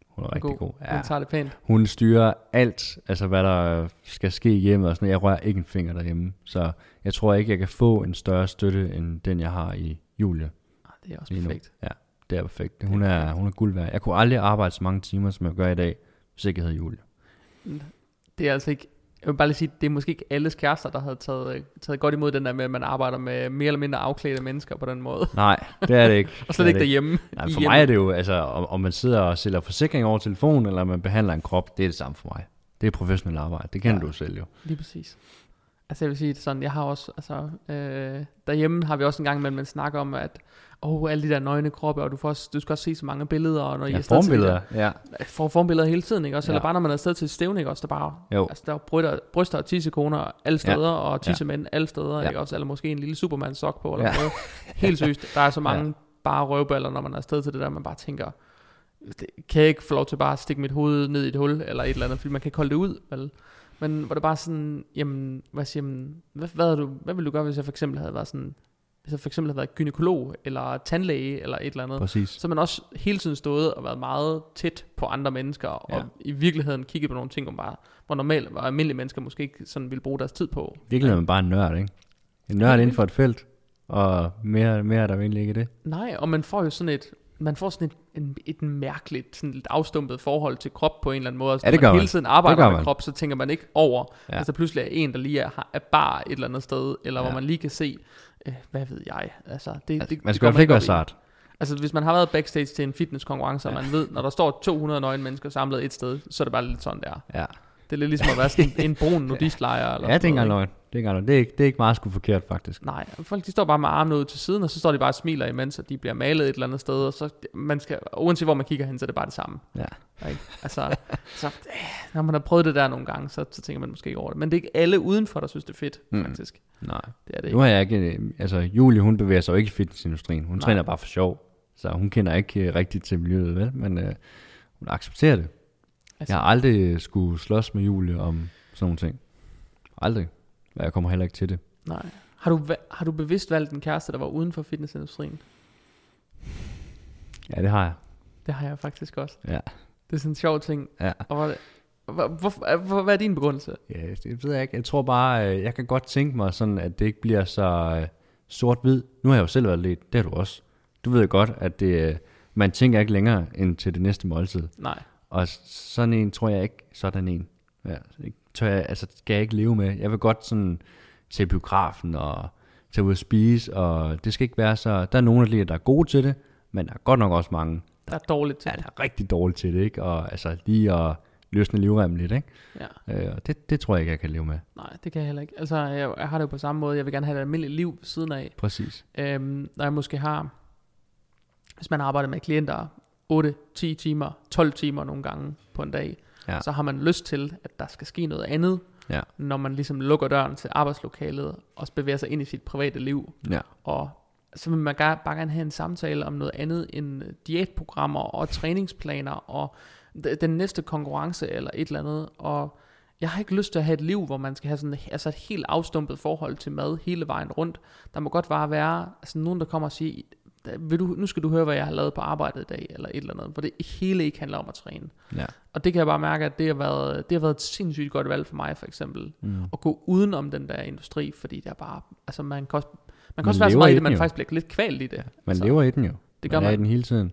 Hun er, rigtig god. god. Ja. Hun tager det pænt. Hun styrer alt, altså hvad der skal ske hjemme og sådan Jeg rører ikke en finger derhjemme. Så jeg tror ikke, jeg kan få en større støtte, end den jeg har i Julie. Ah, det er også perfekt. Ja, det er perfekt. Hun er, hun er guld værd. Jeg kunne aldrig arbejde så mange timer, som jeg gør i dag, hvis ikke jeg havde Julie. Det er altså ikke jeg vil bare lige sige, det er måske ikke alles kærester, der havde taget, taget godt imod den der med, at man arbejder med mere eller mindre afklædte mennesker på den måde. Nej, det er det ikke. og slet ikke derhjemme. Nej, for mig er det jo, altså, om, om man sidder og sælger forsikring over telefon, eller man behandler en krop, det er det samme for mig. Det er professionelt arbejde, det kender ja, du selv jo. Lige præcis. Altså jeg vil sige det sådan, jeg har også, altså øh, derhjemme har vi også en gang imellem, man snakker om, at oh, alle de der nøgne kroppe, og du, får også, du skal også se så mange billeder. Og når ja, I er formbilleder, til, ja. Får formbilleder hele tiden, ikke også? Ja. Eller bare når man er afsted til stævne, ikke også? Der bare, jo. altså der er bryster, bryster og tissekoner alle steder, ja. og tissemænd ja. alle steder, ja. ikke også? Eller måske en lille Superman sok på, eller ja. noget. Helt seriøst, der er så mange ja. bare røvballer, når man er afsted til det der, man bare tænker, kan jeg ikke få lov til bare at stikke mit hoved ned i et hul, eller et eller andet, fordi man kan ikke holde det ud, vel? Men hvor det bare sådan, jamen, hvad siger man, hvad, hvad, du, hvad ville du gøre, hvis jeg for eksempel havde været sådan, hvis jeg for eksempel havde været gynekolog, eller tandlæge, eller et eller andet. Præcis. Så man også hele tiden stået og været meget tæt på andre mennesker, og i virkeligheden kigget på nogle ting, om bare, hvor normalt, hvor almindelige mennesker måske ikke sådan ville bruge deres tid på. Virkelig er man bare en nørd, ikke? En nørd inden for et felt, og mere, mere er der egentlig ikke det. Nej, og man får jo sådan et, man får sådan et, en, et mærkeligt, sådan lidt afstumpet forhold til krop på en eller anden måde. Altså, ja, det gør man man. hele tiden arbejder med krop, så tænker man ikke over, ja. altså pludselig er en, der lige er, er bare et eller andet sted, eller ja. hvor man lige kan se, øh, hvad ved jeg, altså det, altså, det Man skal det ikke være sart. Altså hvis man har været backstage til en fitnesskonkurrence, ja. og man ved, når der står 200 nøgne mennesker samlet et sted, så er det bare lidt sådan der. Ja. Det er lidt ligesom at være sådan en brun nudistlejr. Eller ja, det er ikke engang løgn. Det er, ikke engang Det, er ikke, det er ikke meget sgu forkert, faktisk. Nej, folk de står bare med armene ud til siden, og så står de bare og smiler imens, at de bliver malet et eller andet sted, og så man skal, uanset hvor man kigger hen, så er det bare det samme. Ja. Ikke? Altså, så, når man har prøvet det der nogle gange, så, så tænker man måske ikke over det. Men det er ikke alle udenfor, der synes, det er fedt, mm. faktisk. Nej. Det er det ikke. Nu har jeg ikke, altså Julie, hun bevæger sig jo ikke i fitnessindustrien. Hun Nej. træner bare for sjov. Så hun kender ikke uh, rigtigt til miljøet, vel? Men uh, hun accepterer det. Altså, jeg har aldrig skulle slås med Julie om sådan nogle ting. Aldrig. Og jeg kommer heller ikke til det. Nej. Har du, har du bevidst valgt en kæreste, der var uden for fitnessindustrien? Ja, det har jeg. Det har jeg faktisk også. Ja. Det er sådan en sjov ting. Ja. Og hvor, hvor, hvor, hvor, hvad er din begrundelse? Ja, det ved jeg ikke. Jeg tror bare, øh, jeg kan godt tænke mig sådan, at det ikke bliver så øh, sort-hvid. Nu har jeg jo selv været lidt, det har du også. Du ved godt, at det, øh, man tænker ikke længere end til det næste måltid. Nej. Og sådan en tror jeg ikke, sådan en. Ja, tør jeg, altså, skal jeg ikke leve med. Jeg vil godt sådan se biografen og tage ud og spise, og det skal ikke være så... Der er nogle af de, der er gode til det, men der er godt nok også mange, der, der er dårligt til ja, det. der er rigtig dårligt til det, ikke? Og altså lige at løsne livremmen lidt, ikke? Ja. Øh, det, det tror jeg ikke, jeg kan leve med. Nej, det kan jeg heller ikke. Altså, jeg, jeg har det jo på samme måde. Jeg vil gerne have et almindeligt liv ved siden af. Præcis. Øhm, når jeg måske har... Hvis man arbejder med klienter 8, 10 timer, 12 timer nogle gange på en dag, ja. så har man lyst til, at der skal ske noget andet, ja. når man ligesom lukker døren til arbejdslokalet, og bevæger sig ind i sit private liv. Ja. Og så vil man bare gerne have en samtale om noget andet end diætprogrammer og træningsplaner og den næste konkurrence eller et eller andet, og jeg har ikke lyst til at have et liv, hvor man skal have sådan altså et helt afstumpet forhold til mad hele vejen rundt. Der må godt bare være altså nogen, der kommer og siger, vil du, nu skal du høre, hvad jeg har lavet på arbejdet i dag, eller et eller andet, hvor det hele ikke handler om at træne. Ja. Og det kan jeg bare mærke, at det har været, det har været et sindssygt godt valg for mig, for eksempel, mm. at gå udenom den der industri, fordi det er bare, altså man kan også, man kan også være så meget i det, man jo. faktisk bliver lidt kvalt i det. Ja, man altså, lever i den jo. Det gør man. man. er i den hele tiden.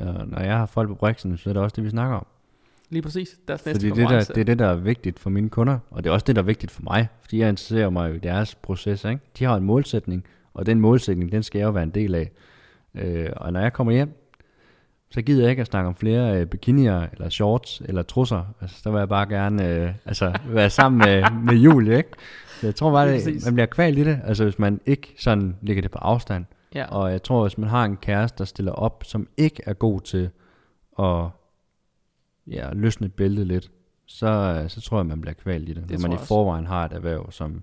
Ja, når jeg har folk på Brixen, så er det også det, vi snakker om. Lige præcis. Deres næste fordi det, der, det er det, der er vigtigt for mine kunder, og det er også det, der er vigtigt for mig, fordi jeg interesserer mig i deres proces. Ikke? De har en målsætning, og den målsætning, den skal jeg jo være en del af. Øh, og når jeg kommer hjem, så gider jeg ikke at snakke om flere øh, bikinier, eller shorts, eller trusser. Altså, der vil jeg bare gerne øh, altså, være sammen med, med Julie, ikke? Så jeg tror bare, det, man bliver kvalt i det, altså hvis man ikke sådan ligger det på afstand. Ja. Og jeg tror, hvis man har en kæreste, der stiller op, som ikke er god til at ja, løsne bæltet lidt, så, så tror jeg, man bliver kvalt i det. det når man i forvejen har et erhverv, som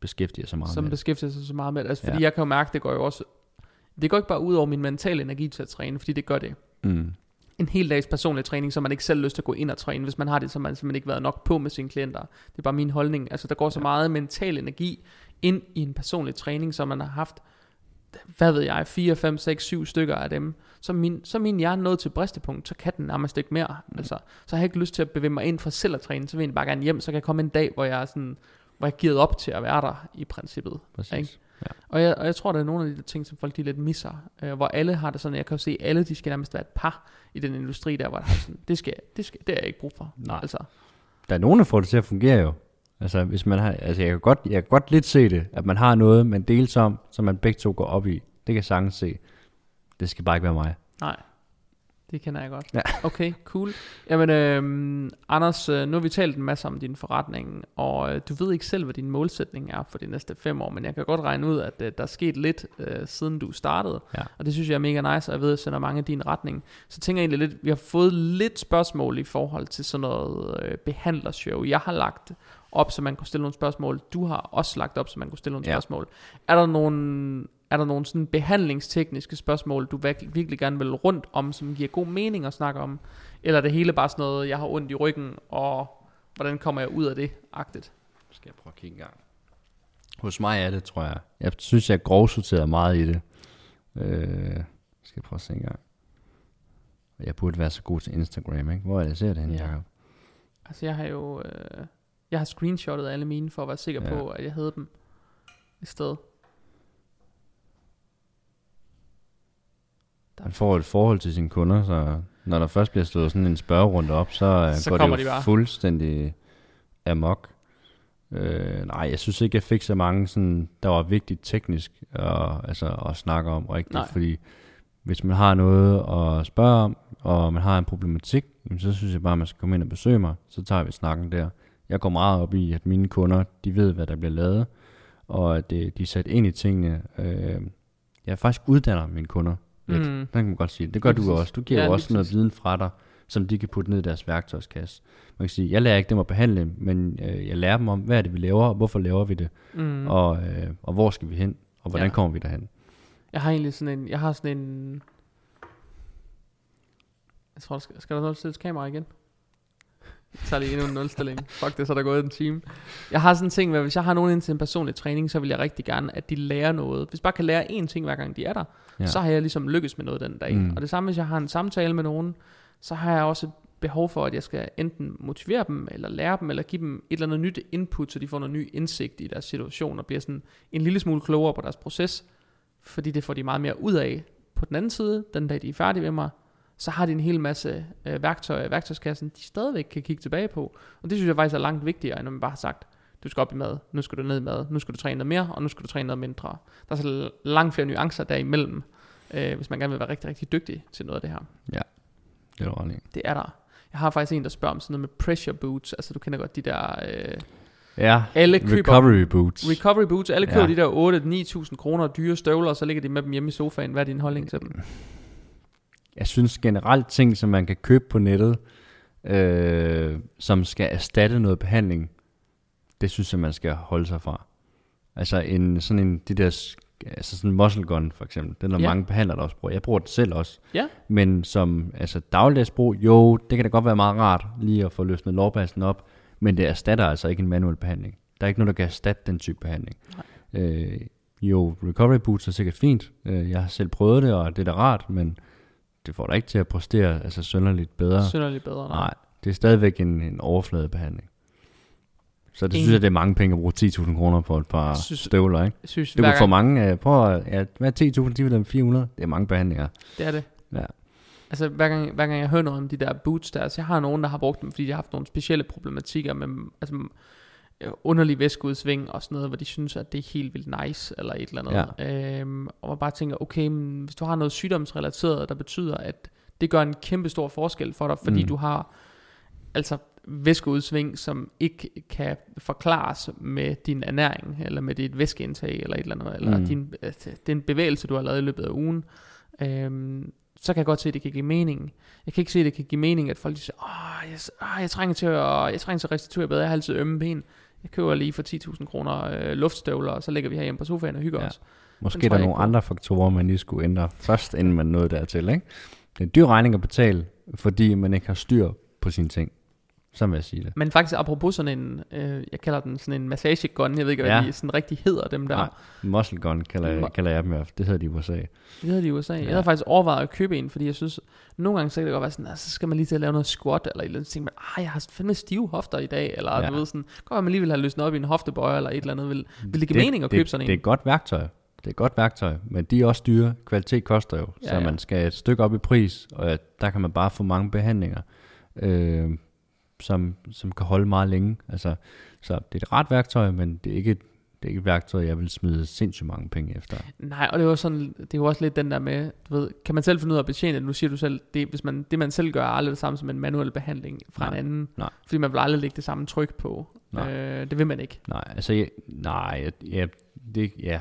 beskæftiger sig meget som med beskæftiger sig så meget med det. Altså, fordi ja. jeg kan jo mærke, det går jo også det går ikke bare ud over min mentale energi til at træne, fordi det gør det. Mm. En hel dags personlig træning, så man ikke selv har lyst til at gå ind og træne, hvis man har det, så man simpelthen ikke været nok på med sine klienter. Det er bare min holdning. Altså, der går så meget mental energi ind i en personlig træning, så man har haft, hvad ved jeg, 4, 5, 6, 7 stykker af dem. Så min, så min hjerne nået til bristepunkt, så kan den nærmest ikke mere. Mm. Altså, så har jeg ikke lyst til at bevæge mig ind for selv at træne, så vil jeg bare gerne hjem, så kan jeg komme en dag, hvor jeg er sådan, hvor jeg givet op til at være der i princippet. Præcis. Ikke? Ja. Og, jeg, og jeg tror, der er nogle af de ting, som folk de lidt misser, øh, hvor alle har det sådan, jeg kan jo se, alle de skal nærmest være et par i den industri der, hvor der sådan, det, skal, det, skal, det er jeg ikke brug for. Nej. Altså. Der er nogen, der får det til at fungere jo. Altså, hvis man har, altså jeg, kan godt, jeg kan godt lidt se det, at man har noget, man deles om, som man begge to går op i. Det kan jeg sagtens se. Det skal bare ikke være mig. Nej. Det kender jeg godt. Ja. Okay, cool. Jamen, øh, Anders, nu har vi talt en masse om din forretning, og øh, du ved ikke selv, hvad din målsætning er for de næste fem år, men jeg kan godt regne ud, at øh, der er sket lidt, øh, siden du startede, ja. og det synes jeg er mega nice, og jeg ved, at jeg sender mange af din retning. Så tænker jeg egentlig lidt, vi har fået lidt spørgsmål i forhold til sådan noget øh, behandlershow. Jeg har lagt op, så man kunne stille nogle spørgsmål. Du har også lagt op, så man kunne stille nogle ja. spørgsmål. Er der nogle er der nogle sådan behandlingstekniske spørgsmål, du virkelig gerne vil rundt om, som giver god mening at snakke om? Eller er det hele bare sådan noget, jeg har ondt i ryggen, og hvordan kommer jeg ud af det, agtigt? Skal jeg prøve at kigge en gang. Hos mig er det, tror jeg. Jeg synes, jeg grovsorterer meget i det. Øh, skal jeg prøve at se en gang. Jeg burde være så god til Instagram, ikke? Hvor er det, jeg ser det hen, Jacob? Altså, jeg har jo... Øh, jeg har screenshottet alle mine, for at være sikker ja. på, at jeg havde dem i stedet. Man får et forhold til sine kunder, så når der først bliver stået sådan en spørgerunde op, så, øh, så går det jo de bare. fuldstændig amok. Øh, nej, jeg synes ikke, jeg fik så mange, sådan, der var vigtigt teknisk og, altså, at snakke om rigtigt, nej. fordi hvis man har noget at spørge om, og man har en problematik, så synes jeg bare, at man skal komme ind og besøge mig, så tager vi snakken der. Jeg går meget op i, at mine kunder, de ved, hvad der bliver lavet, og at de er sat ind i tingene. Øh, jeg faktisk uddanner mine kunder lidt. Mm. Det kan man godt sige. Det gør du også. Du giver ja, jo også noget viden fra dig, som de kan putte ned i deres værktøjskasse. Man kan sige, jeg lærer ikke dem at behandle, men øh, jeg lærer dem om, hvad er det, vi laver, og hvorfor laver vi det, mm. og, øh, og hvor skal vi hen, og hvordan ja. kommer vi derhen. Jeg har egentlig sådan en, jeg har sådan en, jeg tror, skal, skal der noget sættes kamera igen? Jeg tager lige endnu en nulstilling. Fuck det, så er der gået en time. Jeg har sådan en ting, at hvis jeg har nogen ind til en personlig træning, så vil jeg rigtig gerne, at de lærer noget. Hvis bare kan lære én ting, hver gang de er der, ja. så har jeg ligesom lykkes med noget den dag. Mm. Og det samme, hvis jeg har en samtale med nogen, så har jeg også behov for, at jeg skal enten motivere dem, eller lære dem, eller give dem et eller andet nyt input, så de får noget ny indsigt i deres situation, og bliver sådan en lille smule klogere på deres proces, fordi det får de meget mere ud af. På den anden side, den dag de er færdige med mig, så har de en hel masse øh, værktøjer i værktøjskassen, de stadigvæk kan kigge tilbage på. Og det synes jeg faktisk er langt vigtigere, end når man bare har sagt, du skal op i mad, nu skal du ned i mad, nu skal du træne noget mere, og nu skal du træne noget mindre. Der er så langt flere nuancer derimellem, øh, hvis man gerne vil være rigtig, rigtig dygtig til noget af det her. Ja, det er det. Det er der. Jeg har faktisk en, der spørger om sådan noget med pressure boots, altså du kender godt de der... Øh, Ja, alle køber, recovery boots. Recovery boots. Alle køber ja. de der 8-9.000 kroner dyre støvler, og så ligger de med dem hjemme i sofaen. Hvad er din holdning til dem? Jeg synes generelt ting, som man kan købe på nettet, øh, som skal erstatte noget behandling, det synes jeg, man skal holde sig fra. Altså en, sådan en, de der altså sådan en muscle gun for eksempel, den er ja. mange behandlere, der også bruger. Jeg bruger det selv også. Ja. Men som altså dagligdags brug, jo, det kan da godt være meget rart lige at få løsnet lårbassen op, men det erstatter altså ikke en manuel behandling. Der er ikke noget, der kan erstatte den type behandling. Nej. Øh, jo, recovery boots er sikkert fint. Øh, jeg har selv prøvet det, og det er da rart, men det får dig ikke til at præstere altså sønderligt bedre. Sønderligt bedre, nej. nej. Det er stadigvæk en, en overfladebehandling. Så det Ingen. synes jeg, det er mange penge at bruge 10.000 kroner på et par synes, støvler, ikke? Synes, det kunne få mange, uh, prøv at, ja, hvad er 10.000 divideret 400? Det er mange behandlinger. Det er det. Ja. Altså hver gang, hver gang jeg hører noget om de der boots der, så jeg har nogen, der har brugt dem, fordi de har haft nogle specielle problematikker med altså, underlig væskeudsving og sådan noget, hvor de synes, at det er helt vildt nice, eller et eller andet. Ja. Øhm, og man bare tænker, okay, men hvis du har noget sygdomsrelateret, der betyder, at det gør en kæmpe stor forskel for dig, fordi mm. du har altså væskeudsving, som ikke kan forklares med din ernæring, eller med dit væskeindtag, eller et eller andet, eller mm. din, altså, den bevægelse, du har lavet i løbet af ugen, øhm, så kan jeg godt se, at det kan give mening. Jeg kan ikke se, at det kan give mening, at folk siger, åh, jeg, åh, jeg trænger til at, jeg trænger til at restituere bedre, jeg har altid ømme ben. Jeg køber lige for 10.000 kroner øh, luftstøvler, og så ligger vi her hjemme på sofaen og hygger ja. os. Måske er der nogle andre faktorer, man lige skulle ændre først, inden man nåede dertil. Ikke? Det er en dyr regning at betale, fordi man ikke har styr på sine ting. Så vil jeg sige det. Men faktisk apropos sådan en, øh, jeg kalder den sådan en massagegun, jeg ved ikke, hvad ja. de sådan rigtig hedder dem der. Nej, muscle gun kalder, jeg, kalder jeg dem jo. Det hedder de i USA. Det hedder de i USA. Ja. Jeg havde faktisk overvejet at købe en, fordi jeg synes, nogle gange så kan det godt være sådan, altså, så skal man lige til at lave noget squat, eller et eller andet, ting, ah, jeg har fandme stive hofter i dag, eller ja. du ved sådan, godt man lige vil have løsnet op i en hoftebøj, eller et eller andet, vil, vil det give det, mening at købe det, sådan en? Det er et godt værktøj. Det er et godt værktøj, men de er også dyre. Kvalitet koster jo, ja, så ja. man skal et stykke op i pris, og der kan man bare få mange behandlinger. Øh, som, som kan holde meget længe. Altså, så det er et ret værktøj, men det er ikke et, det er ikke et værktøj, jeg vil smide sindssygt mange penge efter. Nej, og det er jo sådan, det er jo også lidt den der med, du ved, kan man selv finde ud af at betjene det? Nu siger du selv, det, hvis man, det man selv gør, er aldrig det samme som en manuel behandling fra nej, en anden. Nej. Fordi man vil aldrig lægge det samme tryk på. Nej. Øh, det vil man ikke. Nej, altså, jeg, nej, ja, det, ja,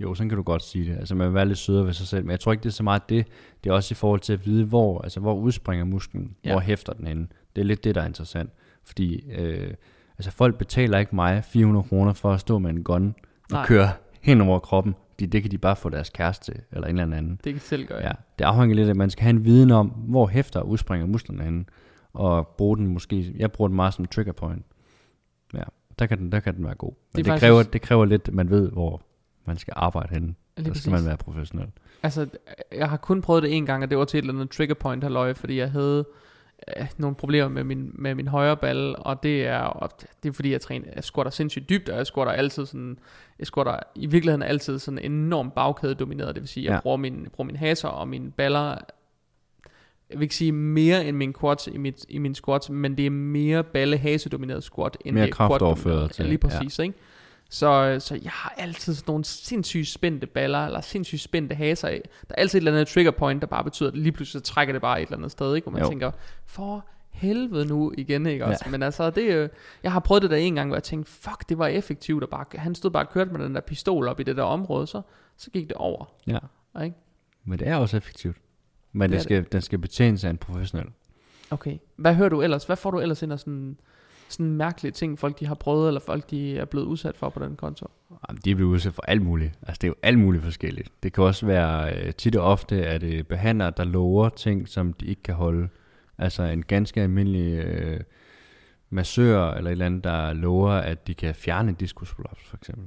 jo, sådan kan du godt sige det. Altså man vil være lidt sødere ved sig selv, men jeg tror ikke, det er så meget det. Det er også i forhold til at vide, hvor, altså, hvor udspringer musklen, ja. hvor hæfter den henne. Det er lidt det, der er interessant. Fordi øh, altså folk betaler ikke mig 400 kroner for at stå med en gun og Nej. køre hen over kroppen. Fordi det kan de bare få deres kæreste eller en eller anden. Det kan selv gøre. Ja, det afhænger lidt af, at man skal have en viden om, hvor hæfter udspringer musklerne henne. Og bruge den måske, jeg bruger den meget som trigger point. Ja, der kan den, der kan den være god. Men det, det, kræver, det kræver lidt, at man ved, hvor man skal arbejde henne. Lige der skal man være professionel. Altså, jeg har kun prøvet det en gang, og det var til et eller andet trigger point halløj, fordi jeg havde øh, nogle problemer med min, med min højre ball, og det er, og det er fordi, jeg, træner, jeg squatter sindssygt dybt, og jeg squatter altid sådan, jeg squatter i virkeligheden altid sådan enormt bagkæde domineret, det vil sige, jeg ja. bruger, min, bruger min haser og mine baller, jeg vil ikke sige mere end min quads i, mit, i min squat, men det er mere balle hase domineret squat, end mere det er quad til. Lige præcis, ja. ikke? Så, så jeg har altid sådan nogle sindssygt spændte baller, eller sindssygt spændte haser af. Der er altid et eller andet trigger point, der bare betyder, at lige pludselig så trækker det bare et eller andet sted, ikke? hvor man jo. tænker, for helvede nu igen, ikke også? Ja. Men altså, det, jeg har prøvet det der en gang, hvor jeg tænkte, fuck, det var effektivt, og bare, han stod bare og kørte med den der pistol op i det der område, så, så gik det over. Ja. Ikke? Men det er også effektivt. Men det, det skal, det. den skal betjenes af en professionel. Okay. Hvad hører du ellers? Hvad får du ellers ind af sådan sådan mærkelige ting, folk de har prøvet, eller folk de er blevet udsat for på den konto? Jamen, de er blevet udsat for alt muligt. Altså, det er jo alt muligt forskelligt. Det kan også være øh, tit og ofte, at det behandler, der lover ting, som de ikke kan holde. Altså en ganske almindelig øh, massør eller et eller andet, der lover, at de kan fjerne diskusprolaps for eksempel.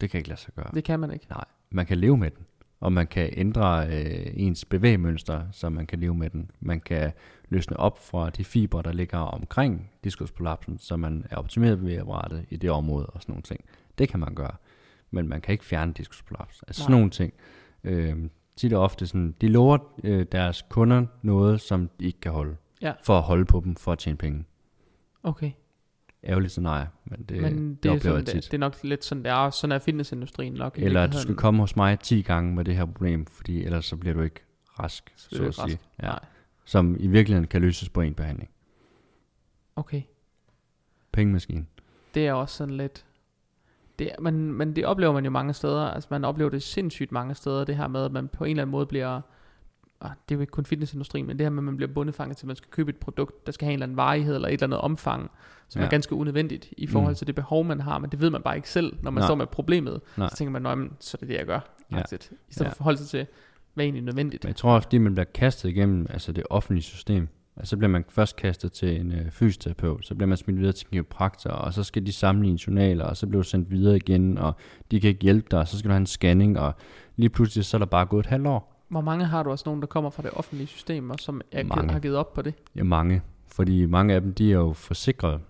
Det kan ikke lade sig gøre. Det kan man ikke. Nej, man kan leve med den og man kan ændre øh, ens bevægemønster, så man kan leve med den. Man kan løsne op fra de fibre, der ligger omkring diskusprolapsen, så man er optimeret bevægeapparatet i det område og sådan nogle ting. Det kan man gøre, men man kan ikke fjerne diskusprolaps. Altså Nej. sådan nogle ting. Øh, tit og ofte sådan, de lover øh, deres kunder noget, som de ikke kan holde, ja. for at holde på dem, for at tjene penge. Okay ærgerligt nej, men det, men det, det oplever jeg tit. Det, det er nok lidt sådan, det er. Sådan er fitnessindustrien nok. Eller at du skal komme hos mig 10 gange med det her problem, fordi ellers så bliver du ikke rask, så, så at sige. Rask. Ja. Nej. Som i virkeligheden kan løses på en behandling. Okay. Pengemaskine. Det er også sådan lidt... Det, men, men det oplever man jo mange steder. Altså man oplever det sindssygt mange steder, det her med, at man på en eller anden måde bliver ah, det er jo ikke kun fitnessindustrien, men det her med, at man bliver bundefanget til, at man skal købe et produkt, der skal have en eller anden varighed, eller et eller andet omfang, som ja. er ganske unødvendigt i forhold mm. til det behov, man har, men det ved man bare ikke selv, når man Nej. står med problemet. Nej. Så tænker man, men, så er det det, jeg gør. Ja. I stedet ja. for at forholde sig til, hvad er egentlig nødvendigt. Men jeg tror også, fordi man bliver kastet igennem altså det offentlige system, Altså, så bliver man først kastet til en øh, fysioterapeut, så bliver man smidt videre til en kiropraktor, og så skal de sammenligne journaler, og så bliver du sendt videre igen, og de kan ikke hjælpe dig, og så skal du have en scanning, og lige pludselig så er der bare gået et halvt år. Hvor mange har du også nogen, der kommer fra det offentlige system, og som er, mange. har givet op på det? Ja, mange. Fordi mange af dem, de er jo forsikret.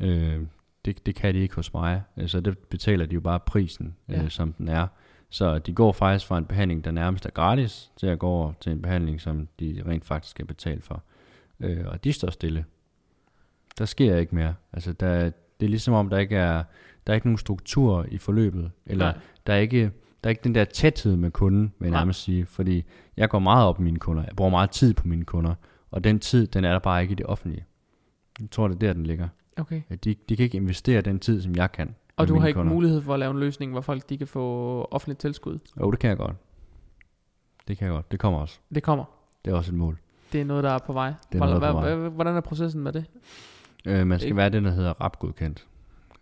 Øh, det, det kan de ikke hos mig. Altså, det betaler de jo bare prisen, ja. øh, som den er. Så de går faktisk fra en behandling, der nærmest er gratis, til at gå over til en behandling, som de rent faktisk skal betale for øh, og de står stille. Der sker ikke mere. Altså, der, det er ligesom om, der ikke er, der er ikke nogen struktur i forløbet, eller der er ikke, der er ikke den der tæthed med kunden, vil jeg nærmest sige, fordi jeg går meget op i mine kunder, jeg bruger meget tid på mine kunder, og den tid, den er der bare ikke i det offentlige. Jeg tror, det er der, den ligger. Okay. De, de kan ikke investere den tid, som jeg kan. Og du har ikke kunder. mulighed for at lave en løsning, hvor folk de kan få offentligt tilskud? Jo, det kan jeg godt. Det kan jeg godt. Det kommer også. Det kommer? Det er også et mål. Det er noget, der er på vej. Det er noget, hvordan, på vej. hvordan er processen med det? Øh, man skal ikke? være det, der hedder rapgodkendt.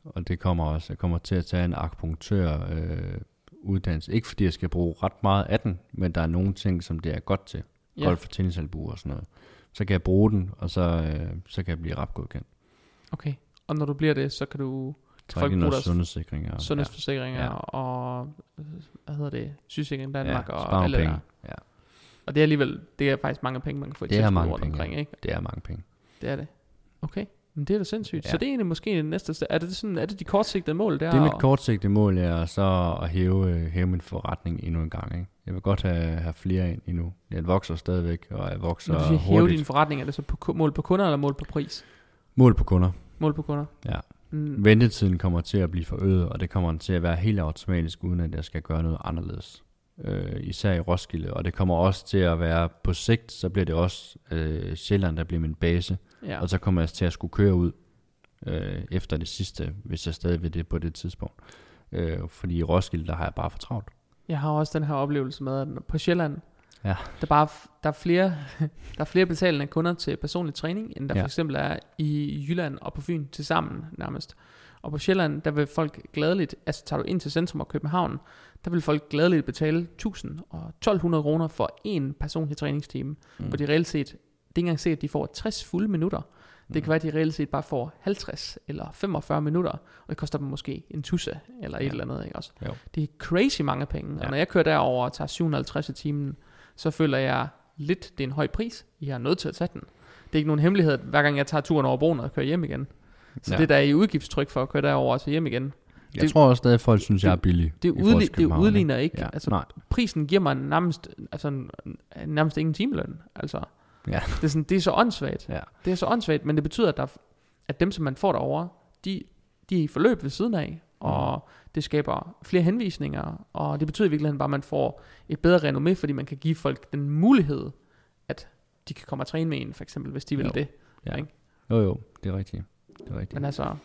Og det kommer også. Jeg kommer til at tage en akupunktør øh, uddannelse. Ikke fordi jeg skal bruge ret meget af den, men der er nogle ting, som det er godt til. Ja. Golf og tennisalbu og sådan noget. Så kan jeg bruge den, og så, øh, så kan jeg blive rapgodkendt. Okay. Og når du bliver det, så kan du... Trække noget sundhedssikringer. Sundhedsforsikringer ja. og, hvad hedder det, sygesikring Danmark ja, og alle penge. der. Ja. Og det er alligevel, det er faktisk mange penge, man kan få det er mange rundt penge, omkring, ikke? Det er mange penge. Det er det. Okay. Men det er da sindssygt. Ja. Så det er egentlig måske det næste Er det, sådan, er det de kortsigtede mål der? Det er mit kortsigtede mål, er så at hæve, øh, hæve min forretning endnu en gang. Ikke? Jeg vil godt have, have flere ind endnu. Jeg vokser stadigvæk, og jeg vokser Når du siger hæve din forretning, er det så på, mål på kunder eller mål på pris? Mål på kunder. Mål på kunder? Ja. Mm. Ventetiden kommer til at blive forøget, og det kommer til at være helt automatisk, uden at jeg skal gøre noget anderledes øh, især i Roskilde, og det kommer også til at være på sigt, så bliver det også øh, Sjælland, der bliver min base, ja. og så kommer jeg til at skulle køre ud øh, efter det sidste, hvis jeg stadig vil det på det tidspunkt. Øh, fordi i Roskilde, der har jeg bare for travlt. Jeg har også den her oplevelse med, at på Sjælland, ja. der, bare, der, er flere, der er flere betalende kunder til personlig træning, end der ja. for eksempel er i Jylland og på Fyn til sammen nærmest. Og på Sjælland, der vil folk gladeligt, altså tager du ind til centrum af København, der vil folk gladeligt betale 1000 og 1200 kroner for en personlig træningstime, mm. hvor de reelt set, ikke engang set, at de får 60 fulde minutter. Det mm. kan være, at de reelt set bare får 50 eller 45 minutter, og det koster dem måske en tusse eller et ja. eller andet. Ikke også? Jo. Det er crazy mange penge, ja. og når jeg kører derover og tager 750 i timen, så føler jeg lidt, det er en høj pris. I har nødt til at tage den. Det er ikke nogen hemmelighed, at hver gang jeg tager turen over broen og kører hjem igen, så ja. det der er i udgiftstryk for at køre derover og tage hjem igen, jeg det, tror også stadig, at folk synes, det, jeg er billig. Det, udli, det udligner ikke. Ja, altså, nej. Prisen giver mig nærmest, altså, nærmest ingen timeløn. Altså, ja. det, er sådan, det er så åndssvagt. Ja. Det er så åndssvagt, men det betyder, at, der, at dem, som man får derovre, de, de er i forløb ved siden af, og mm. det skaber flere henvisninger, og det betyder i virkeligheden bare, at man får et bedre renommé, fordi man kan give folk den mulighed, at de kan komme og træne med en, for eksempel, hvis de vil jo. det. Ja. Ikke? Jo, jo, det er rigtigt. Det er rigtigt. Men altså...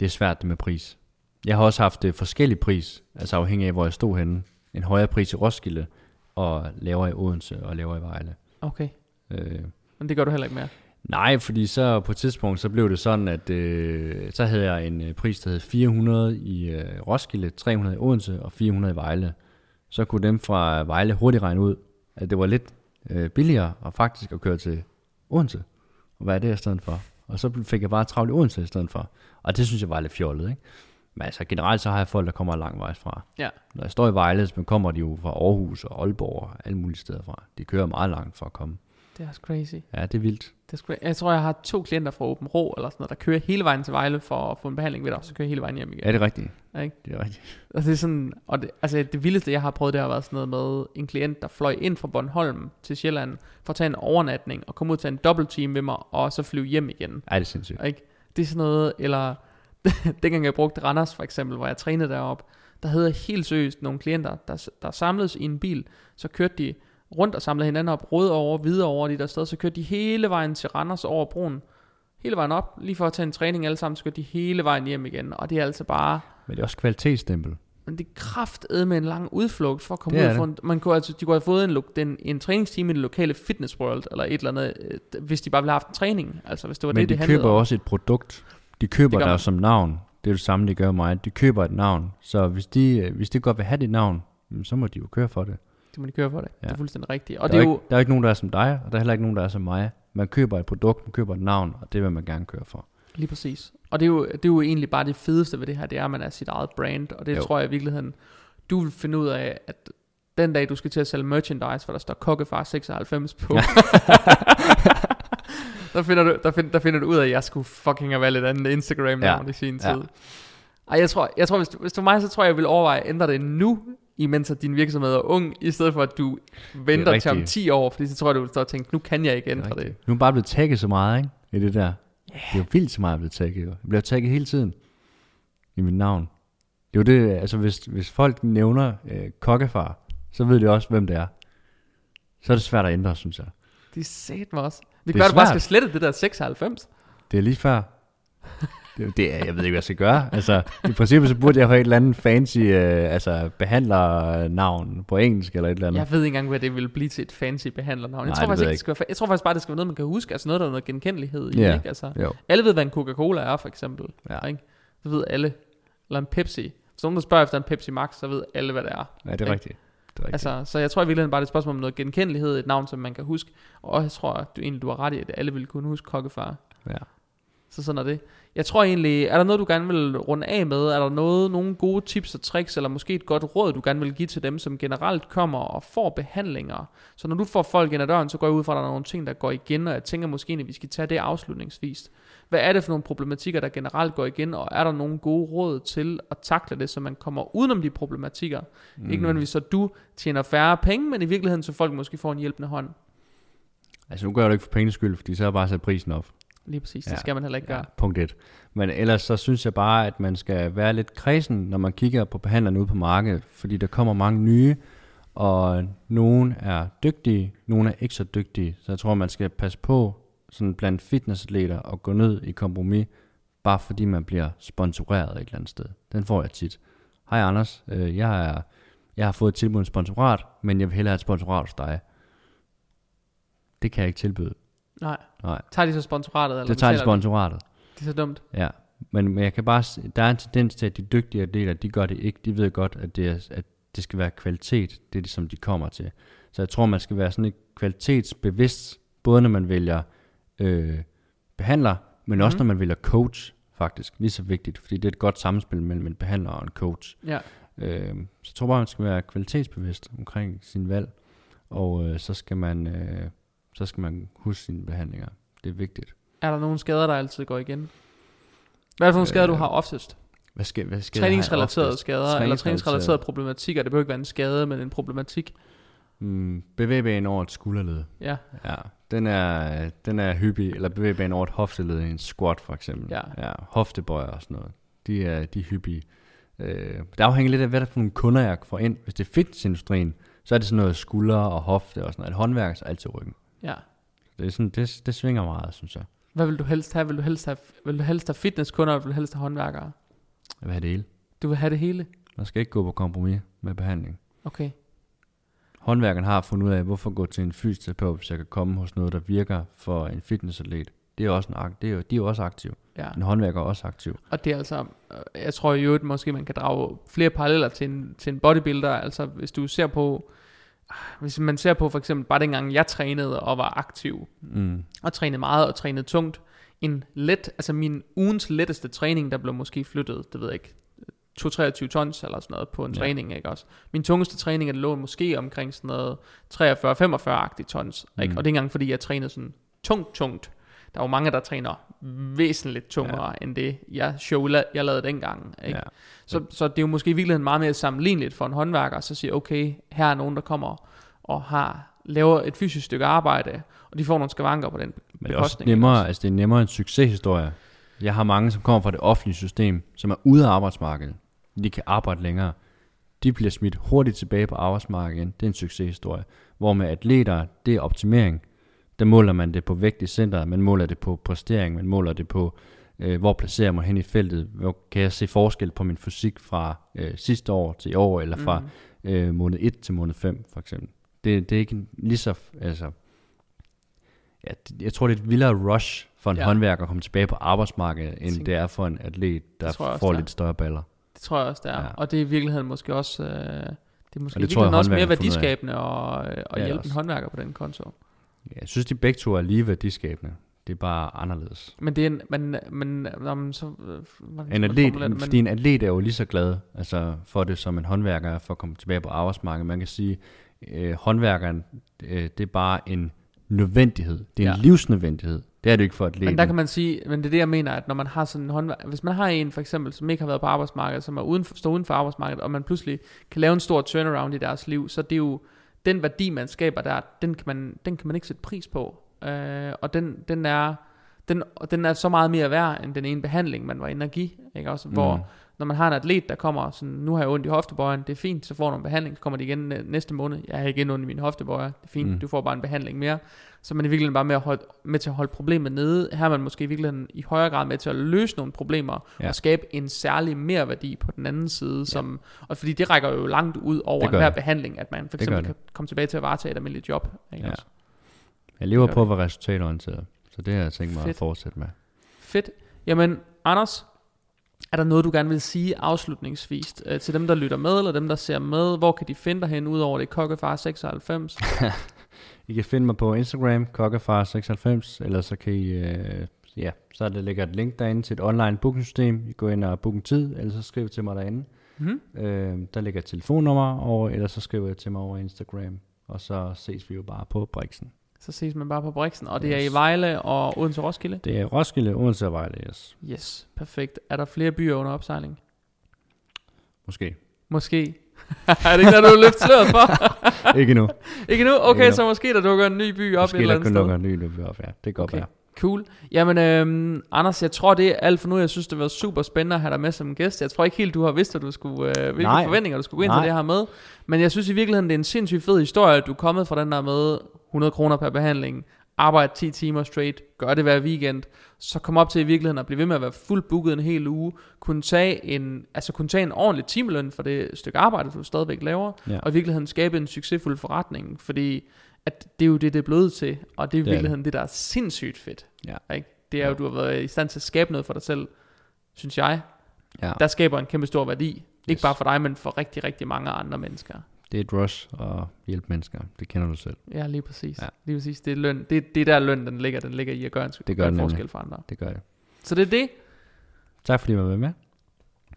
Det er svært det med pris. Jeg har også haft uh, forskellig pris, altså afhængig af, hvor jeg stod henne. En højere pris i Roskilde, og lavere i Odense, og lavere i Vejle. Okay. Øh, Men det gør du heller ikke mere? Nej, fordi så på et tidspunkt, så blev det sådan, at øh, så havde jeg en øh, pris, der hed 400 i øh, Roskilde, 300 i Odense og 400 i Vejle. Så kunne dem fra Vejle hurtigt regne ud, at det var lidt øh, billigere og faktisk at køre til Odense. Og hvad er det i stedet for? Og så fik jeg bare travlt i Odense i stedet for. Og det synes jeg var lidt fjollet, ikke? Men altså generelt så har jeg folk, der kommer lang vej fra. Ja. Når jeg står i Vejle, så kommer de jo fra Aarhus og Aalborg og alle mulige steder fra. De kører meget langt for at komme. Det er også crazy. Ja, det er vildt. Det er jeg tror, jeg har to klienter fra Åben Rå, eller sådan noget, der kører hele vejen til Vejle for at få en behandling ved dig, og så kører hele vejen hjem igen. Ja, det er rigtigt. Ja, ikke? Det er rigtigt. Og det er sådan, og det, altså det vildeste, jeg har prøvet, det har været sådan noget med en klient, der fløj ind fra Bornholm til Sjælland for at tage en overnatning, og komme ud til en dobbelt team ved mig, og så flyve hjem igen. Ja, det er sindssygt. Ikke? Det er sådan noget, eller dengang jeg brugte Randers for eksempel, hvor jeg trænede derop, der havde jeg helt seriøst nogle klienter, der, der samledes i en bil, så kørte de rundt og samlede hinanden op, rød over, videre over de der steder, så kørte de hele vejen til Randers over broen, hele vejen op, lige for at tage en træning alle sammen, så kørte de hele vejen hjem igen, og det er altså bare... Men det er også kvalitetsstempel. Men det kraftet med en lang udflugt for at komme det ud fra man kunne, altså, De kunne have fået en, en, en træningsteam i det lokale fitness world, eller et eller andet, øh, hvis de bare ville have haft en træning. Altså hvis det var Men det, de det køber om. også et produkt. De køber dig som navn. Det er det samme, de gør mig. De køber et navn. Så hvis de, øh, hvis de godt vil have dit navn, så må de jo køre for det. Det må de køre for det. Ja. Det er fuldstændig rigtigt. Og der, det er, jo... ikke, der er ikke nogen, der er som dig, og der er heller ikke nogen, der er som mig. Man køber et produkt, man køber et navn, og det vil man gerne køre for. Lige præcis. Og det er, jo, det er jo egentlig bare det fedeste ved det her, det er, at man er sit eget brand, og det jo. tror jeg i virkeligheden, du vil finde ud af, at den dag, du skal til at sælge merchandise, hvor der står Kokkefar 96 på, der, finder du, der, find, der finder du ud af, at jeg skulle fucking have valgt et andet Instagram-navn ja. i sin tid. Ja. Ej, jeg tror, jeg tror hvis, du, hvis du mig, så tror jeg, jeg vil overveje at ændre det nu, imens at din virksomhed er ung, i stedet for at du venter til om 10 år, fordi så tror jeg, du vil stå og tænke, nu kan jeg ikke ændre det. det. Nu er bare blevet tagget så meget, ikke? I det der. Yeah. Det er jo vildt så meget, jeg blevet tagget. Jeg bliver tagget hele tiden. I mit navn. Det er jo det, altså hvis, hvis folk nævner øh, kokkefar, så ved de også, hvem det er. Så er det svært at ændre, synes jeg. Det er sat mig også. Det, det gør, at du bare skal slette det der 96. Det er lige før. Det, det er, jeg ved ikke, hvad jeg skal gøre. Altså, i princippet så burde jeg have et eller andet fancy øh, altså, behandlernavn på engelsk eller et eller andet. Jeg ved ikke engang, hvad det vil blive til et fancy behandlernavn. Jeg, tror, faktisk, ikke, det skal være, jeg tror faktisk bare, det skal være noget, man kan huske. Altså noget, der er noget genkendelighed i. Yeah. Ikke? Altså, jo. alle ved, hvad en Coca-Cola er, for eksempel. Ja. Ikke? Det ved alle. Eller en Pepsi. Hvis nogen der spørger efter en Pepsi Max, så ved alle, hvad det er. Ja, det er ikke? rigtigt. Det er rigtigt. Altså, så jeg tror i virkeligheden bare, det er et spørgsmål om noget genkendelighed, et navn, som man kan huske. Og jeg tror, du egentlig du har ret i, at alle vil kunne huske kokkefar. Ja. Så sådan er det. Jeg tror egentlig, er der noget, du gerne vil runde af med? Er der noget, nogle gode tips og tricks, eller måske et godt råd, du gerne vil give til dem, som generelt kommer og får behandlinger? Så når du får folk ind ad døren, så går jeg ud fra, at der er nogle ting, der går igen, og jeg tænker måske, at vi skal tage det afslutningsvis. Hvad er det for nogle problematikker, der generelt går igen, og er der nogle gode råd til at takle det, så man kommer udenom de problematikker? Mm. Ikke nødvendigvis, så du tjener færre penge, men i virkeligheden, så folk måske får en hjælpende hånd. Altså nu gør jeg det ikke for penges skyld, fordi så har jeg bare sat prisen op. Lige præcis, ja, det skal man heller ikke gøre. Ja, punkt 1. Men ellers så synes jeg bare, at man skal være lidt kredsen, når man kigger på behandlerne ude på markedet, fordi der kommer mange nye, og nogen er dygtige, nogen er ikke så dygtige. Så jeg tror, man skal passe på sådan blandt fitnessatleter og gå ned i kompromis, bare fordi man bliver sponsoreret et eller andet sted. Den får jeg tit. Hej Anders, øh, jeg, er, jeg har fået et tilbud en sponsorat, men jeg vil hellere have et sponsorat hos dig. Det kan jeg ikke tilbyde. Nej. Nej. Tager de så sponsoratet? Eller det tager de sponsoratet. Det er så dumt. Ja, men, men jeg kan bare der er en tendens til, at de dygtige atleter, de gør det ikke. De ved godt, at det, er, at det skal være kvalitet, det er det, som de kommer til. Så jeg tror, man skal være sådan et kvalitetsbevidst, både når man vælger øh, behandler, men også mm. når man vælger coach, faktisk. Lige så vigtigt, fordi det er et godt samspil mellem en behandler og en coach. Ja. Øh, så jeg tror bare, man skal være kvalitetsbevidst omkring sin valg, og øh, så skal man... Øh, så skal man huske sine behandlinger. Det er vigtigt. Er der nogle skader, der altid går igen? Hvad er det for nogle skader, du øh, har oftest? Hvad skal, hvad skader træningsrelaterede skader, eller træningsrelaterede problematikker. Det behøver ikke være en skade, men en problematik. Mm, bevægbanen over et skulderled. Ja. ja. Den er, den er hyppig, eller bevægbanen over et hofteled i en squat for eksempel. Ja. ja hoftebøjer og sådan noget. De er, de er hyppige. Øh, det afhænger lidt af, hvad der for nogle kunder jeg får ind. Hvis det er fitnessindustrien, så er det sådan noget skulder og hofte og sådan noget. Et håndværk så altid ryggen. Ja. Det, er sådan, det, det svinger meget, synes jeg. Hvad vil du helst have? Vil du helst have, vil du helst have fitnesskunder, eller vil du helst have håndværkere? Jeg vil have det hele. Du vil have det hele? Man skal ikke gå på kompromis med behandling. Okay. Håndværkeren har fundet ud af, hvorfor gå til en fysioterapeut, hvis jeg kan komme hos noget, der virker for en fitnessatlet. Det er også en, det er, de er også aktiv. Ja. En håndværker er også aktiv. Og det er altså, øh, jeg tror jo, at måske man kan drage flere paralleller til en, til en bodybuilder. Altså hvis du ser på, hvis man ser på for eksempel bare dengang jeg trænede og var aktiv, mm. og trænede meget og trænede tungt, en let, altså min ugens letteste træning, der blev måske flyttet, det ved jeg ikke, 2-23 tons eller sådan noget på en ja. træning, ikke også? Min tungeste træning, det lå måske omkring sådan noget 43-45-agtigt tons, ikke? Mm. Og det er ikke engang fordi, jeg trænede sådan tungt, tungt. Der er jo mange, der træner væsentligt tungere ja. end det, jeg, show, jeg lavede dengang. Ikke? Ja. Så, så det er jo måske i virkeligheden meget mere sammenligneligt for en håndværker, så siger okay, her er nogen, der kommer og har laver et fysisk stykke arbejde, og de får nogle skavanker på den Men det er også nemmere, altså det er nemmere en succeshistorie. Jeg har mange, som kommer fra det offentlige system, som er ude af arbejdsmarkedet. De kan arbejde længere. De bliver smidt hurtigt tilbage på arbejdsmarkedet igen. Det er en succeshistorie. Hvor med atleter, det er optimering. Der måler man det på vægt i centret, man måler det på præstering, man måler det på Øh, hvor placerer jeg mig hen i feltet? Hvor kan jeg se forskel på min fysik fra øh, sidste år til i år, eller fra mm. øh, måned 1 til måned 5 for eksempel? Det, det er ikke lige så, altså, ja, jeg tror det er et vildere rush for en ja. håndværker at komme tilbage på arbejdsmarkedet, end det er for en atlet, der får også, lidt større baller. Det tror jeg også, det er. Ja. Og det er i virkeligheden måske også, øh, det er måske det i virkeligheden også mere værdiskabende og, øh, og ja, hjælpe en håndværker på den konto. Jeg synes, de begge to er lige værdiskabende. Det er bare anderledes. Men det er en, men, men, men så, øh, en atlet, men, fordi en atlet er jo lige så glad altså, for det, som en håndværker er for at komme tilbage på arbejdsmarkedet. Man kan sige, øh, håndværkeren, øh, det er bare en nødvendighed. Det er ja. en livsnødvendighed. Det er det ikke for atleten. Men der kan man sige, men det er det, jeg mener, at når man har sådan en håndværk, hvis man har en for eksempel, som ikke har været på arbejdsmarkedet, som er uden for, står uden for arbejdsmarkedet, og man pludselig kan lave en stor turnaround i deres liv, så det er jo, den værdi, man skaber der, den kan man, den kan man ikke sætte pris på. Øh, og den, den er, den, den er så meget mere værd, end den ene behandling, man var inde og give, ikke også? Hvor, mm når man har en atlet, der kommer sådan, nu har jeg ondt i hoftebøjen, det er fint, så får du nogle behandling, så kommer det igen næste måned, jeg har igen ondt i min hoftebøjer, det er fint, mm. du får bare en behandling mere. Så man er i virkeligheden bare med, at holde, med til at holde problemet nede. Her er man måske i virkeligheden i højere grad med til at løse nogle problemer, ja. og skabe en særlig mere værdi på den anden side. Som, ja. Og fordi det rækker jo langt ud over enhver behandling, at man for eksempel kan komme tilbage til at varetage et almindeligt job. Ikke ja. også? Jeg lever på at være resultatorienteret, så det har jeg tænkt mig Fedt. at fortsætte med. Fedt. Jamen, Anders, er der noget, du gerne vil sige afslutningsvis øh, til dem, der lytter med, eller dem, der ser med? Hvor kan de finde dig hen, udover det Kokkefar96? I kan finde mig på Instagram, Kokkefar96, eller så kan I, øh, ja, så der ligger et link derinde til et online bookingsystem. I går ind og booker en tid, eller så skriv til mig derinde. Mm-hmm. Øh, der ligger et telefonnummer, og, eller så skriver jeg til mig over Instagram, og så ses vi jo bare på Brixen. Så ses man bare på Brixen. Og det yes. er i Vejle og Odense Roskilde? Det er Roskilde, Odense og Vejle, yes. Yes, perfekt. Er der flere byer under opsejling? Måske. Måske. er det ikke noget, du har løftet sløret for? ikke nu. ikke nu? Okay, ikke så måske der dukker en ny by op måske et eller andet sted. Måske der dukker en ny by op, ja. Det kan godt okay. være. Cool. Jamen, øhm, Anders, jeg tror, det er alt for nu. Jeg synes, det var super spændende at have dig med som gæst. Jeg tror ikke helt, du har vidst, at du skulle, øh, hvilke Nej. forventninger du skulle gå ind Nej. til det her med. Men jeg synes i virkeligheden, det er en sindssygt fed historie, at du er kommet fra den der med 100 kroner per behandling, arbejde 10 timer straight, gør det hver weekend, så kom op til i virkeligheden at blive ved med at være fuldt booket en hel uge, kunne tage en, altså kunne tage en ordentlig timeløn for det stykke arbejde, du stadigvæk laver, ja. og i virkeligheden skabe en succesfuld forretning, fordi at det er jo det, det er blevet til, og det er i virkeligheden det, der er sindssygt fedt. Ja. Ikke? Det er jo, du har været i stand til at skabe noget for dig selv, synes jeg. Ja. Der skaber en kæmpe stor værdi. Yes. Ikke bare for dig, men for rigtig, rigtig mange andre mennesker. Det er et rush at hjælpe mennesker. Det kender du selv. Ja, lige præcis. Ja. Lige præcis. Det er, løn. Det, det der løn, den ligger, den ligger i at gøre en, det gør en forskel for andre. Det gør det. Så det er det. Tak fordi du var med.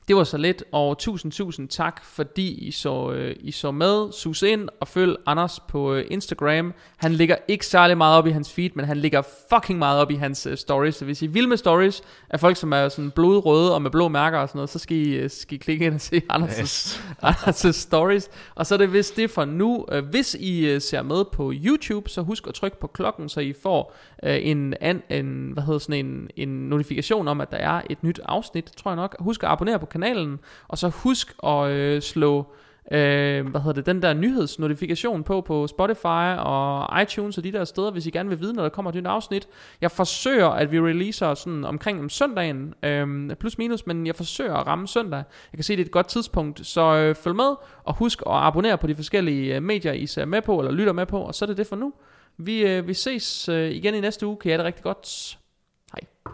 Det var så lidt, og tusind, tusind tak, fordi I så, øh, I så med. Sus ind og følg Anders på øh, Instagram. Han ligger ikke særlig meget op i hans feed, men han ligger fucking meget op i hans øh, stories. Så hvis I vil med stories af folk, som er sådan blodrøde og med blå mærker og sådan noget, så skal I, øh, skal I klikke ind og se Anders' yes. Anders' stories. Og så er det vist det for nu. Øh, hvis I øh, ser med på YouTube, så husk at trykke på klokken, så I får øh, en, an, en, hvad hedder sådan en, en notifikation om, at der er et nyt afsnit, tror jeg nok. Husk at abonnere på kanalen, og så husk at øh, slå øh, hvad hedder det, den der nyhedsnotifikation på på Spotify og iTunes og de der steder, hvis I gerne vil vide, når der kommer et nyt afsnit. Jeg forsøger, at vi releaser sådan omkring om søndagen, øh, plus minus, men jeg forsøger at ramme søndag. Jeg kan se, det er et godt tidspunkt, så øh, følg med, og husk at abonnere på de forskellige øh, medier, I ser med på, eller lytter med på, og så er det det for nu. Vi, øh, vi ses øh, igen i næste uge. Kan I have det rigtig godt. Hej.